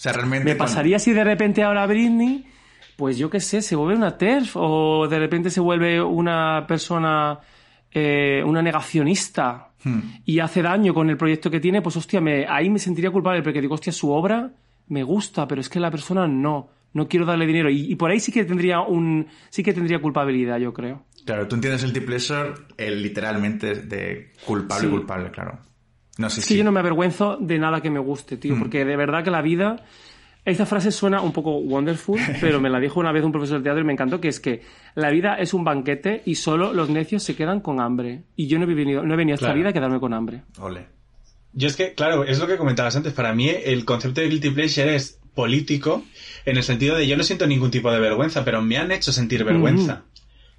S3: sea, realmente...
S5: me
S3: cuando-
S5: pasaría si de repente ahora Britney, pues yo qué sé, se vuelve una TERF o de repente se vuelve una persona, eh, una negacionista
S3: Hmm.
S5: y hace daño con el proyecto que tiene, pues hostia, me, ahí me sentiría culpable porque digo, hostia, su obra me gusta, pero es que la persona no, no quiero darle dinero. Y, y por ahí sí que tendría un, sí que tendría culpabilidad, yo creo.
S3: Claro, tú entiendes el pleasure eh, literalmente de culpable
S5: Sí.
S3: culpable, claro. No sé
S5: Es
S3: si...
S5: que yo no me avergüenzo de nada que me guste, tío,
S3: Mm.
S5: porque de verdad que la vida... Esta frase suena un poco wonderful, pero me la dijo una vez un profesor de teatro y me encantó, que es que la vida es un banquete y solo los necios se quedan con hambre. Y yo no he venido, no he venido a esta vida a quedarme con hambre.
S3: Ole.
S4: Yo es que, claro, es lo que comentabas antes. Para mí el concepto de guilty pleasure es político en el sentido de yo no siento ningún tipo de vergüenza, pero me han hecho sentir vergüenza.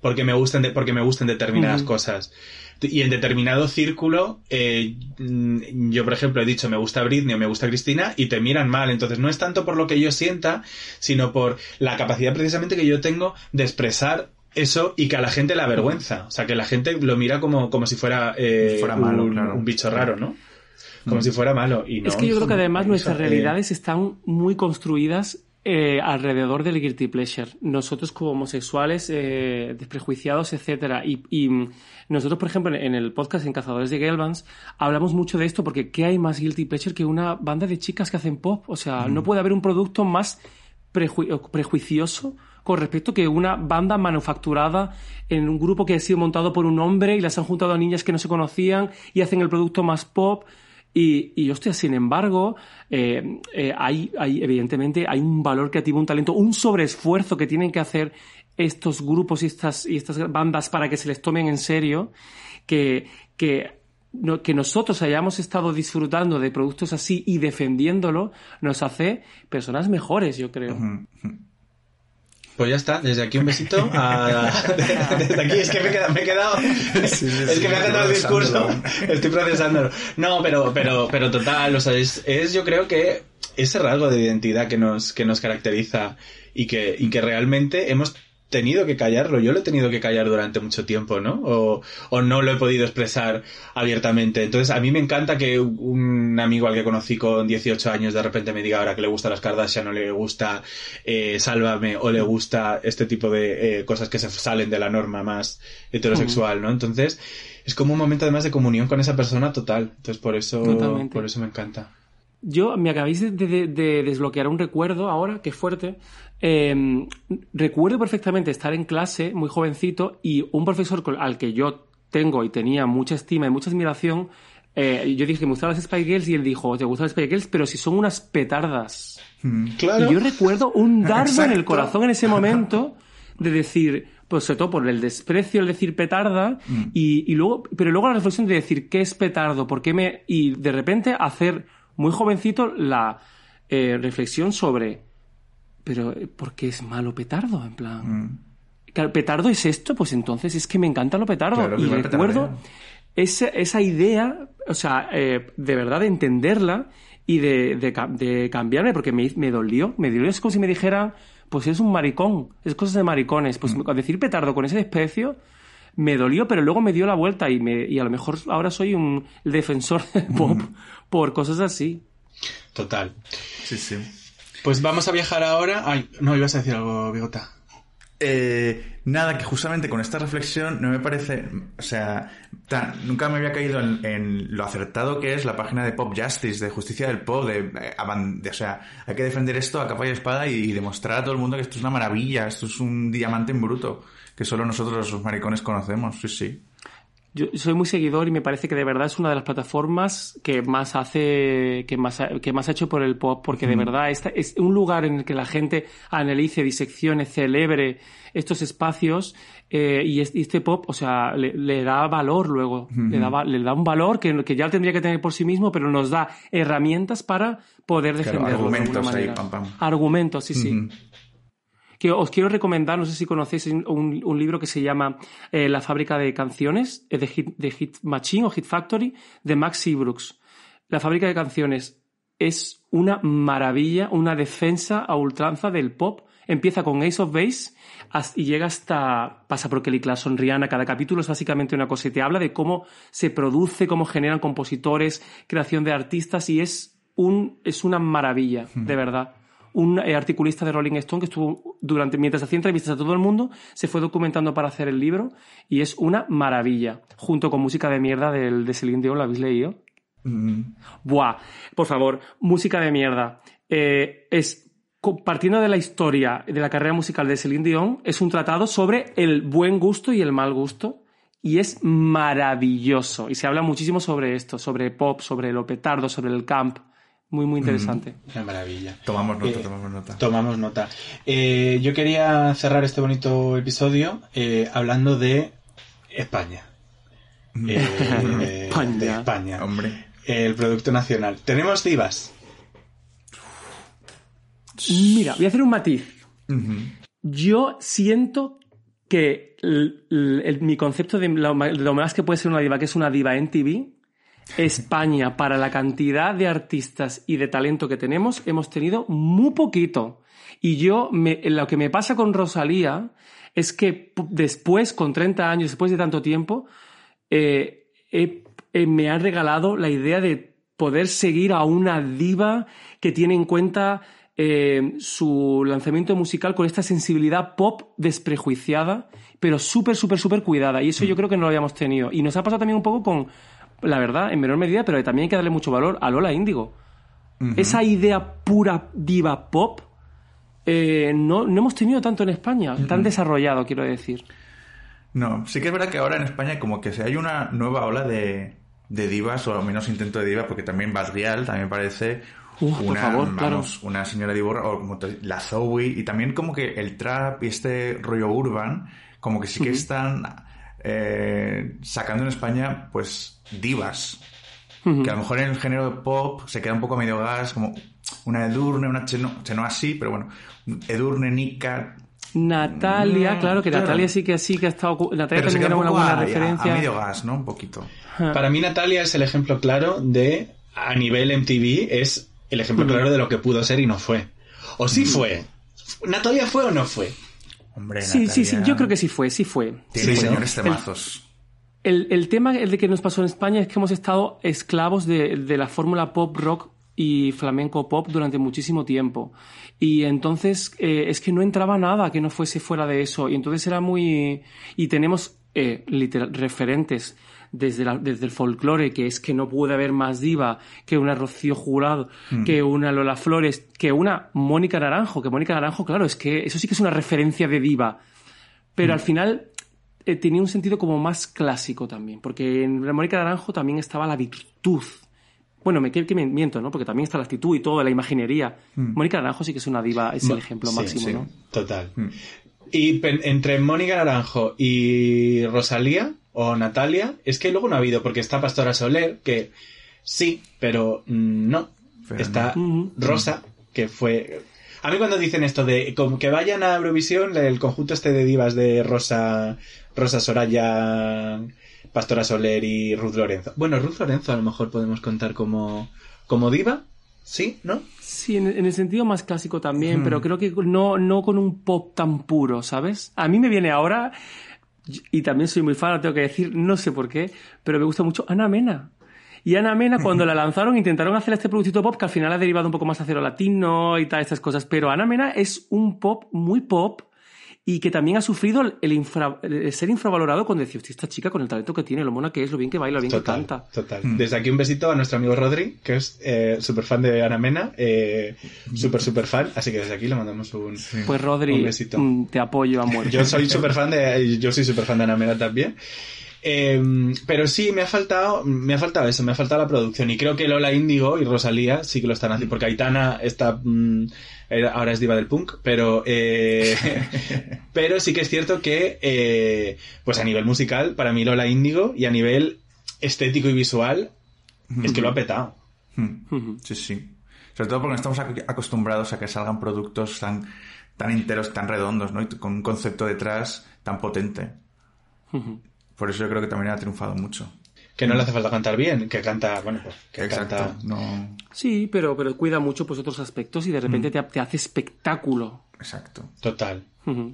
S4: Porque me gustan, de- porque me gustan determinadas cosas. Y en determinado círculo, eh, mm, yo por ejemplo he dicho me gusta Britney o me gusta Cristina y te miran mal. Entonces no es tanto por lo que yo sienta, sino por la capacidad precisamente que yo tengo de expresar eso y que a la gente la avergüenza. O sea, que la gente lo mira como, como si fuera, eh,
S3: Fuera malo,
S4: un,
S3: claro.
S4: un bicho raro, ¿no? Como si fuera malo. Y no,
S5: es que yo creo que además nuestras
S4: eh,
S5: realidades están muy construidas eh, alrededor del guilty pleasure. Nosotros como homosexuales, eh, desprejuiciados, etcétera. Y, y, mm, nosotros, por ejemplo, en, el podcast en Cazadores de Gelbans, hablamos mucho de esto porque ¿qué hay más guilty pleasure que una banda de chicas que hacen pop? O sea, no puede haber un producto más preju- prejuicioso con respecto que una banda manufacturada en un grupo que ha sido montado por un hombre y las han juntado a niñas que no se conocían y hacen el producto más pop. Y, y hostia, sin embargo, eh, eh, hay, hay, evidentemente, hay un valor creativo, un talento, un sobreesfuerzo que tienen que hacer estos grupos y estas, y estas bandas para que se les tomen en serio, que, que, que nosotros hayamos estado disfrutando de productos así y defendiéndolo, nos hace personas mejores, yo creo.
S4: Pues ya está, desde aquí un besito. a- desde aquí, es que me he quedado. Me he quedado
S3: sí,
S4: es que me ha quedado el discurso. Estoy procesándolo. No, pero, pero, pero total, o sea, es, es yo creo que ese rasgo de identidad que nos, que nos caracteriza y que, y que realmente hemos tenido que callarlo. Yo lo he tenido que callar durante mucho tiempo, ¿no? O, o no lo he podido expresar abiertamente. Entonces, a mí me encanta que un amigo al que conocí con 18 años de repente me diga ahora que le gusta las Kardashian o le gusta eh, Sálvame o le gusta este tipo de eh, cosas que se salen de la norma más heterosexual, ¿no? Entonces, es como un momento además de comunión con esa persona total. Entonces, por eso,
S5: Totalmente.
S4: por eso me encanta.
S5: Yo me acabáis de, de- de desbloquear un recuerdo ahora, que es fuerte. Eh, recuerdo perfectamente estar en clase, muy jovencito, y un profesor al que yo tengo y tenía mucha estima y mucha admiración, eh, yo dije que me gustaban las Spy Girls y él dijo, te gustan las Spy Girls, pero si son unas petardas.
S4: Claro.
S5: Y yo recuerdo un dardo en el corazón en ese momento de decir, pues sobre todo por el desprecio, el decir petarda, y, y luego, pero luego la reflexión de decir qué es petardo, por qué me, y de repente hacer muy jovencito la eh, reflexión sobre, pero eh, ¿por qué es malo petardo? En plan, claro, petardo es esto, pues entonces es que me encanta lo petardo.
S3: Claro,
S5: y recuerdo esa, esa idea, o sea, eh, de verdad de entenderla y de, de, ca- de cambiarme, porque me, me dolió, me dolió, es como si me dijeran, pues eres un maricón, es cosas de maricones, pues
S3: Mm.
S5: decir petardo con ese desprecio me dolió, pero luego me dio la vuelta y, me, y a lo mejor ahora soy un defensor del pop
S3: Mm.
S5: por cosas así.
S4: Total.
S3: Sí, sí.
S4: Pues vamos a viajar ahora. Ay, no, ibas a decir algo, Bigota.
S3: Eh, nada, que justamente con esta reflexión no me parece, o sea, tan- nunca me había caído en, en lo acertado que es la página de Pop Justice, de Justicia del Pop, de, eh, de- o sea, hay que defender esto a capa y espada y, y demostrar a todo el mundo que esto es una maravilla, esto es un diamante en bruto, que solo nosotros los maricones conocemos, sí, sí.
S5: Yo soy muy seguidor y me parece que de verdad es una de las plataformas que más hace, que más, ha- que más ha hecho por el pop, porque de verdad esta es un lugar en el que la gente analice, diseccione, celebre estos espacios eh, y, es- y este pop, o sea, le, le da valor luego, le, da, le da un valor que, que ya tendría que tener por sí mismo, pero nos da herramientas para poder
S3: Claro,
S5: defenderlo de alguna
S3: argumentos ahí, pam, pam.
S5: Argumentos, sí, sí. Que os quiero recomendar, no sé si conocéis un, un libro que se llama eh, La fábrica de canciones, eh, de Hit, de Hit Machine o Hit Factory, de Max Seabrooks. La fábrica de canciones es una maravilla, una defensa a ultranza del pop. Empieza con Ace of Base y llega hasta, pasa por Kelly Clarkson, Rihanna, cada capítulo es básicamente una cosa y te habla de cómo se produce, cómo generan compositores, creación de artistas y es un, es una maravilla, de verdad un eh, articulista de Rolling Stone que estuvo durante mientras hacía entrevistas a todo el mundo se fue documentando para hacer el libro y es una maravilla junto con música de mierda del de Celine Dion ¿lo habéis leído?
S3: Mm.
S5: Buah, por favor, música de mierda. Eh, es partiendo de la historia de la carrera musical de Celine Dion, es un tratado sobre el buen gusto y el mal gusto. Y es maravilloso. Y se habla muchísimo sobre esto, sobre pop, sobre lo petardo, sobre el camp. Muy, muy interesante.
S4: Una maravilla.
S3: Tomamos nota,
S4: Eh,
S3: tomamos nota.
S4: Tomamos nota. Eh, yo quería cerrar este bonito episodio eh, hablando de España. Eh,
S5: España.
S4: De España.
S3: Hombre.
S4: El producto nacional. Tenemos divas.
S5: Mira, voy a hacer un matiz. Yo siento que el- el- el- mi concepto de lo, ma- de lo más que puede ser una diva, que es una diva en TV, España, para la cantidad de artistas y de talento que tenemos, hemos tenido muy poquito. Y yo, me- lo que me pasa con Rosalía es que después, con 30 años, después de tanto tiempo, eh, eh, me han regalado la idea de poder seguir a una diva que tiene en cuenta eh, su lanzamiento musical con esta sensibilidad pop desprejuiciada, pero súper, súper, súper cuidada. Y eso yo creo que no lo habíamos tenido. Y nos ha pasado también un poco con, la verdad, en menor medida, pero también hay que darle mucho valor a Lola Índigo. Esa idea pura diva pop eh, no, no hemos tenido tanto en España, tan desarrollado, quiero decir.
S3: No, sí que es verdad que ahora en España como que se hay una nueva ola de, de divas, o al menos intento de diva, porque también Basrial también parece
S5: Uf,
S3: una,
S5: favor,
S3: vamos, una señora divorra, o como la Zoe, y también como que el trap y este rollo urban, como que sí que están eh, sacando en España, pues, divas. Que a lo mejor en el género de pop se queda un poco a medio gas, como una Edurne, una Cheno, Cheno así, pero bueno, Edurne, Nika,
S5: Natalia,
S3: Mm,
S5: claro que
S3: claro.
S5: Natalia sí que sí que ha estado. Natalia
S3: pero se
S5: también
S3: queda
S5: era
S3: un
S5: una
S3: poco
S5: buena
S3: a,
S5: referencia.
S3: a medio gas, ¿no? Un poquito.
S4: Para mí Natalia es el ejemplo claro de, a nivel MTV, es el ejemplo claro de lo que pudo ser y no fue. O sí fue. ¿Natalia fue o no fue?
S3: Hombre,
S5: Sí, sí, sí,
S3: Natalia
S5: yo creo que sí fue, sí fue.
S3: Tiene
S4: Sí,
S3: señores temazos.
S5: El, el tema el de que nos pasó en España es que hemos estado esclavos de, de la fórmula pop rock y flamenco pop durante muchísimo tiempo. Y entonces eh, es que no entraba nada que no fuese fuera de eso. Y entonces era muy... Y tenemos eh, literal, referentes desde, la- desde el folclore, que es que no puede haber más diva que una Rocío Jurado, que una Lola Flores, que una Mónica Naranjo. Que Mónica Naranjo, claro, es que eso sí que es una referencia de diva. Pero al final eh, tenía un sentido como más clásico también, porque en la Mónica Naranjo también estaba la virtud. Bueno, me, que, me miento, ¿no? Porque también está la actitud y todo, la imaginería. Mónica Naranjo sí que es una diva, es el ejemplo
S4: Sí,
S5: máximo,
S4: sí,
S5: ¿no?
S4: Total. Y pen- entre Mónica Naranjo y Rosalía o Natalia, es que luego no ha habido, porque está Pastora Soler, que sí, pero mm, no.
S3: Pero
S4: está
S5: no.
S4: Rosa, que fue... A mí cuando dicen esto de como que vayan a Eurovisión, el conjunto este de divas de Rosa, Rosa Soraya, Pastora Soler y Ruth Lorenzo. Bueno, Ruth Lorenzo a lo mejor podemos contar como, como diva, ¿sí? ¿No?
S5: Sí, en, en el sentido más clásico también, pero creo que no, no con un pop tan puro, ¿sabes? A mí me viene ahora, y también soy muy fan, lo tengo que decir, no sé por qué, pero me gusta mucho Ana Mena. Y Ana Mena, cuando la lanzaron, intentaron hacer este productito pop que al final ha derivado un poco más hacia lo latino y tal, estas cosas. Pero Ana Mena es un pop muy pop y que también ha sufrido el, infra- el ser infravalorado cuando decía, hostia, esta chica con el talento que tiene, lo mona que es, lo bien que baila, lo bien
S4: Total,
S5: que canta.
S4: total. Desde aquí un besito a nuestro amigo Rodri, que es eh, súper fan de Ana Mena, eh, súper, súper fan, así que desde aquí le mandamos un...
S5: Pues Rodri,
S4: Un besito.
S5: mm, te apoyo a muerte.
S4: Yo soy súper fan de, yo soy súper fan de Ana Mena también. Eh, pero sí, me ha faltado, me ha faltado eso, me ha faltado la producción. Y creo que Lola Índigo y Rosalía sí que lo están haciendo, porque Aitana está, mm, ahora es diva del punk, pero, eh, pero sí que es cierto que, eh, pues a nivel musical, para mí Lola Índigo y a nivel estético y visual, es que lo ha petado.
S3: Mm.
S5: Ujú.
S3: Sí, sí. Sobre todo porque no estamos ac- acostumbrados a que salgan productos tan, tan enteros, tan redondos, ¿no? Y con un concepto detrás tan potente. Por eso yo creo que también ha triunfado mucho.
S4: Que no le hace falta cantar bien, que canta, bueno, pues, que
S3: Exacto.
S4: canta.
S3: No...
S5: Sí, pero, pero cuida mucho pues otros aspectos y de
S3: Mm.
S5: repente te, te hace espectáculo.
S3: Exacto.
S4: Total.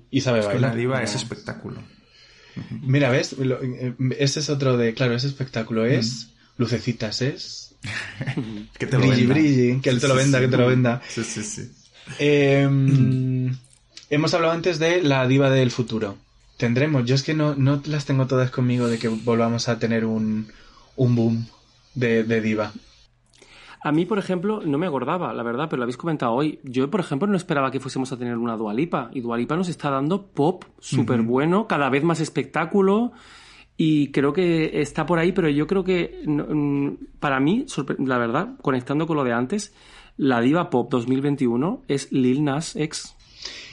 S4: Y sabe
S3: Es que
S4: bailar.
S3: la diva
S4: No.
S3: es espectáculo.
S4: Mira, ¿ves? Lo- eh, ese es otro de, claro, ese espectáculo es lucecitas, es
S3: Que te lo
S4: brilli,
S3: venda.
S4: brilli, que él te lo venda,
S3: sí.
S4: que te lo venda.
S3: Sí, sí, sí.
S4: Eh, hemos hablado antes de la diva del futuro. Tendremos, yo es que no, no las tengo todas conmigo de que volvamos a tener un, un boom de, de diva.
S5: A mí, por ejemplo, no me acordaba, la verdad, pero lo habéis comentado hoy. Yo, por ejemplo, no esperaba que fuésemos a tener una Dualipa. Y Dualipa nos está dando pop súper bueno, cada vez más espectáculo. Y creo que está por ahí, pero yo creo que, mm, para mí, la verdad, conectando con lo de antes, la diva pop 2021 es Lil Nas X.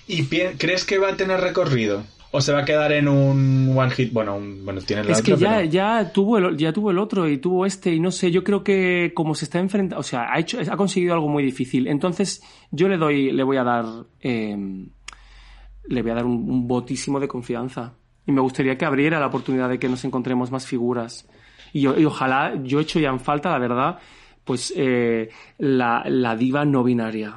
S4: ¿Y crees que va a tener recorrido? ¿O se va a quedar en un one hit? Bueno, un, bueno tiene la
S5: Es que ya,
S4: pero-
S5: ya, tuvo el, ya tuvo el otro y tuvo este y no sé, yo creo que como se está enfrentando, o sea, ha, hecho, ha conseguido algo muy difícil. Entonces yo le doy, le voy a dar, eh, le voy a dar un, un votísimo de confianza. Y me gustaría que abriera la oportunidad de que nos encontremos más figuras. Y, y ojalá, yo he hecho ya en falta, la verdad, pues eh, la, la diva no binaria.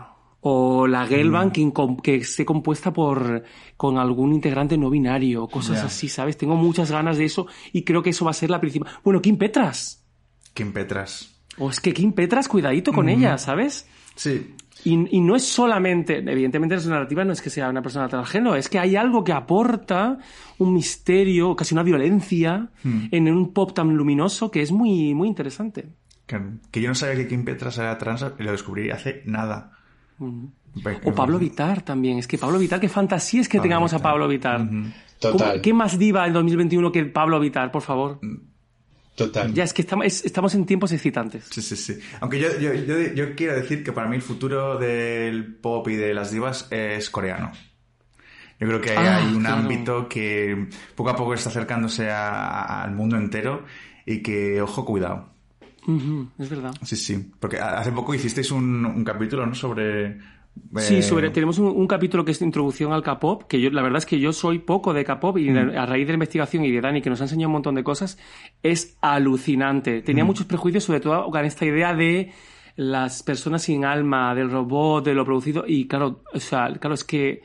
S5: O la girl band que, incom- que esté compuesta por con algún integrante no binario, cosas así, ¿sabes? Tengo muchas ganas de eso y creo que eso va a ser la principal. Bueno, Kim Petras.
S3: Kim Petras.
S5: O es que Kim Petras, cuidadito con ella, ¿sabes?
S3: Sí.
S5: Y, y no es solamente, evidentemente su narrativa no es que sea una persona transgénero, es que hay algo que aporta un misterio, casi una violencia, en un pop tan luminoso que es muy, muy interesante.
S3: Que, que yo no sabía que Kim Petras era trans y lo descubrí hace nada.
S5: O Pablo Vitar también. Es que Pablo Vitar, qué fantasía es que tengamos a Pablo Vitar.
S4: Total.
S5: ¿Cómo- ¿Qué más diva en 2021 que Pablo Vitar, por favor?
S4: Total.
S5: Ya, es que estamos, es- estamos en tiempos excitantes.
S3: Sí, sí, sí. Aunque yo, yo, yo, yo quiero decir que para mí el futuro del pop y de las divas es coreano. Yo creo que
S5: Ah,
S3: hay un
S5: claro.
S3: ámbito que poco a poco está acercándose a- al mundo entero y que, ojo, cuidado.
S5: Es verdad.
S3: Sí, sí. Porque hace poco hicisteis un, un capítulo, ¿no? Sobre...
S5: Sí,
S3: eh,
S5: sobre, tenemos un, un capítulo que es de introducción al K-pop, que yo, la verdad es que yo soy poco de K-pop y
S3: Mm.
S5: a raíz de la investigación y de Dani, que nos ha enseñado un montón de cosas, es alucinante. Tenía
S3: Mm.
S5: muchos prejuicios, sobre todo con esta idea de las personas sin alma, del robot, de lo producido, y claro, o sea, claro, es que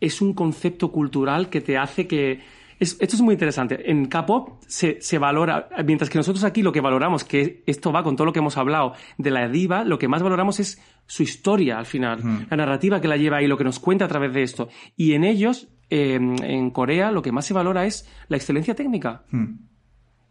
S5: es un concepto cultural que te hace que... es- esto es muy interesante. En K-pop se, se valora, mientras que nosotros aquí lo que valoramos, que esto va con todo lo que hemos hablado de la diva, lo que más valoramos es su historia al final, la narrativa que la lleva y lo que nos cuenta a través de esto. Y en ellos, eh, en Corea, lo que más se valora es la excelencia técnica.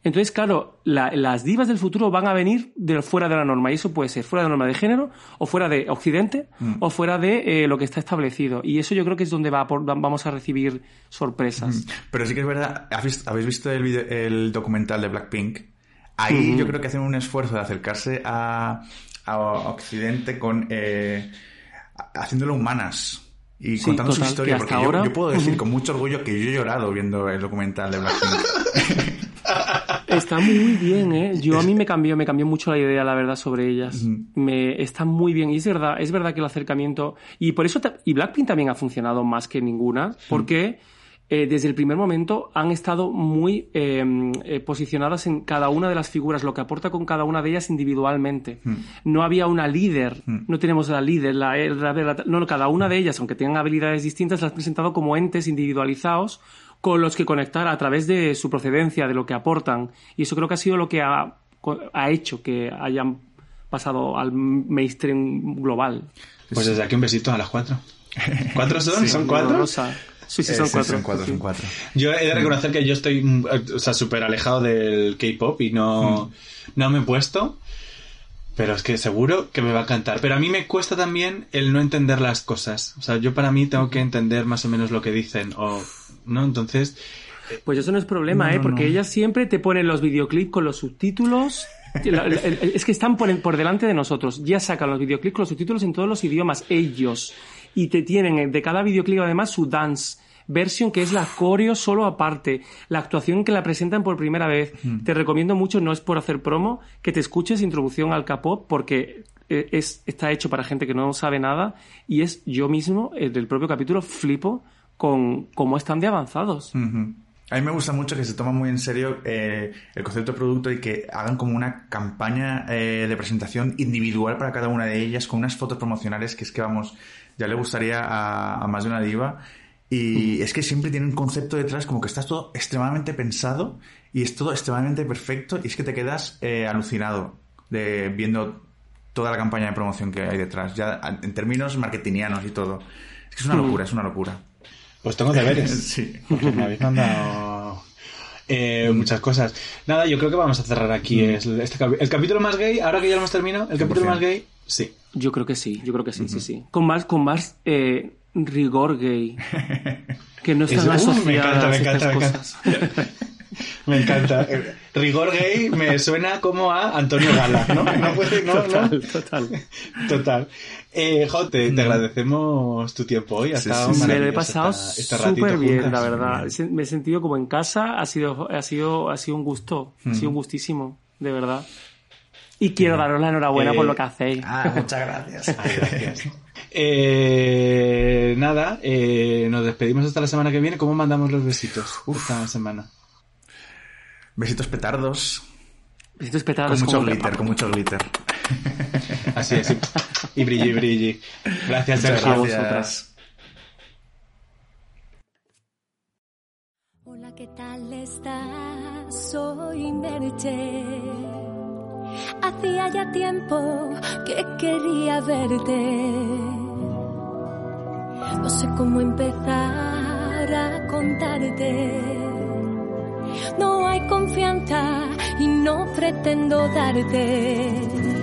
S5: Entonces, claro, la- las divas del futuro van a venir de fuera de la norma. Y eso puede ser fuera de la norma de género, o fuera de Occidente, o fuera de eh, lo que está establecido. Y eso yo creo que es donde va a por- vamos a recibir sorpresas.
S3: Pero sí que es verdad, ¿has vis- ¿habéis visto el, video- el documental de Blackpink? Ahí yo creo que hacen un esfuerzo de acercarse a, a Occidente con eh, haciéndolo humanas y
S5: Sí,
S3: contando su
S5: total,
S3: historia.
S5: que hasta
S3: Porque yo,
S5: ahora-
S3: yo puedo decir con mucho orgullo que yo he llorado viendo el documental de Blackpink.
S5: Está muy bien, ¿eh? Yo a mí me cambió, me cambió mucho la idea, la verdad, sobre ellas. Me está muy bien y es verdad, es verdad que el acercamiento y por eso y Blackpink también ha funcionado más que ninguna, porque eh, desde el primer momento han estado muy eh, eh, posicionadas en cada una de las figuras, lo que aporta con cada una de ellas individualmente. No había una líder, no tenemos la líder, la, la- la- no, no, cada una de ellas, aunque tengan habilidades distintas, las han presentado como entes individualizados con los que conectar a través de su procedencia, de lo que aportan. Y eso creo que ha sido lo que ha, ha hecho que hayan pasado al mainstream global.
S4: Pues desde aquí un besito a las cuatro. ¿Cuatro son? ¿Son cuatro?
S5: Rosa. Sí, sí,
S3: Eh,
S5: son
S3: sí,
S5: cuatro.
S3: Son cuatro,
S5: Sí.
S3: son cuatro.
S4: Yo he de reconocer que yo estoy, mm, o sea, súper alejado del K-pop y no, no me he puesto. Pero es que seguro que me va a encantar. Pero a mí me cuesta también el no entender las cosas. O sea, yo para mí tengo que entender más o menos lo que dicen. O, ¿no? Entonces,
S5: Pues eso no es problema,
S3: No,
S5: ¿eh?
S3: no,
S5: Porque
S3: no.
S5: ellas siempre te ponen los videoclips con los subtítulos. Es que están por, por delante de nosotros. Ya sacan los videoclips con los subtítulos en todos los idiomas, ellos. Y te tienen de cada videoclip además su dance version que es la coreo solo aparte, la actuación que la presentan por primera vez. Te recomiendo mucho, no es por hacer promo, que te escuches Introducción al K-pop porque eh, es, está hecho para gente que no sabe nada y es yo mismo, eh, del propio capítulo, flipo con cómo están de avanzados.
S3: Ujú. A mí me gusta mucho que se toma muy en serio eh, el concepto de producto y que hagan como una campaña eh, de presentación individual para cada una de ellas con unas fotos promocionales que es que vamos, ya le gustaría a, a más de una diva. Y es que siempre tiene un concepto detrás como que está todo extremadamente pensado y es todo extremadamente perfecto y es que te quedas eh, alucinado de viendo toda la campaña de promoción que hay detrás, ya en términos marketingianos y todo. Es que es una locura, es una locura.
S4: Pues tengo deberes.
S3: Sí.
S4: Porque me habéis mandado eh, muchas cosas. Nada, yo creo que vamos a cerrar aquí es- este el capítulo más gay. Ahora que ya lo hemos terminado, el capítulo
S3: 100%.
S4: más gay, sí.
S5: Yo creo que sí, yo creo que sí, sí, sí. Con más, con más eh, rigor gay. Que no están
S4: Eso- uh,
S5: asociadas
S4: me encanta, me
S5: estas
S4: encanta, me
S5: cosas.
S4: Me encanta. Eh, Rigor gay me suena como a Antonio Gala, ¿no? No puede, no, no.
S5: Total, total.
S4: Total. Eh, Jote, te agradecemos tu tiempo hoy. Ha
S3: Sí,
S4: estado
S3: sí, sí.
S5: Me lo he pasado súper bien,
S4: juntas.
S5: la verdad. Me he sentido como en casa, ha sido, ha sido, ha sido un gusto, ha sido un gustísimo, de verdad. Y quiero daros la enhorabuena
S4: Eh,
S5: por lo que hacéis.
S3: Ah, muchas gracias.
S4: Ay, gracias. Eh, nada, eh, nos despedimos hasta la semana que viene. ¿Cómo mandamos los besitos esta semana?
S3: Besitos petardos.
S5: Besitos
S3: Con
S5: petados
S3: mucho glitter, con mucho glitter.
S4: Así es. Y brilli, brilli. Gracias,
S3: Muchas
S4: Sergio.
S3: gracias.
S7: Hola, ¿qué tal estás? Soy Merche. Hacía ya tiempo que quería verte. No sé cómo empezar a contarte. No hay confianza y no pretendo darte.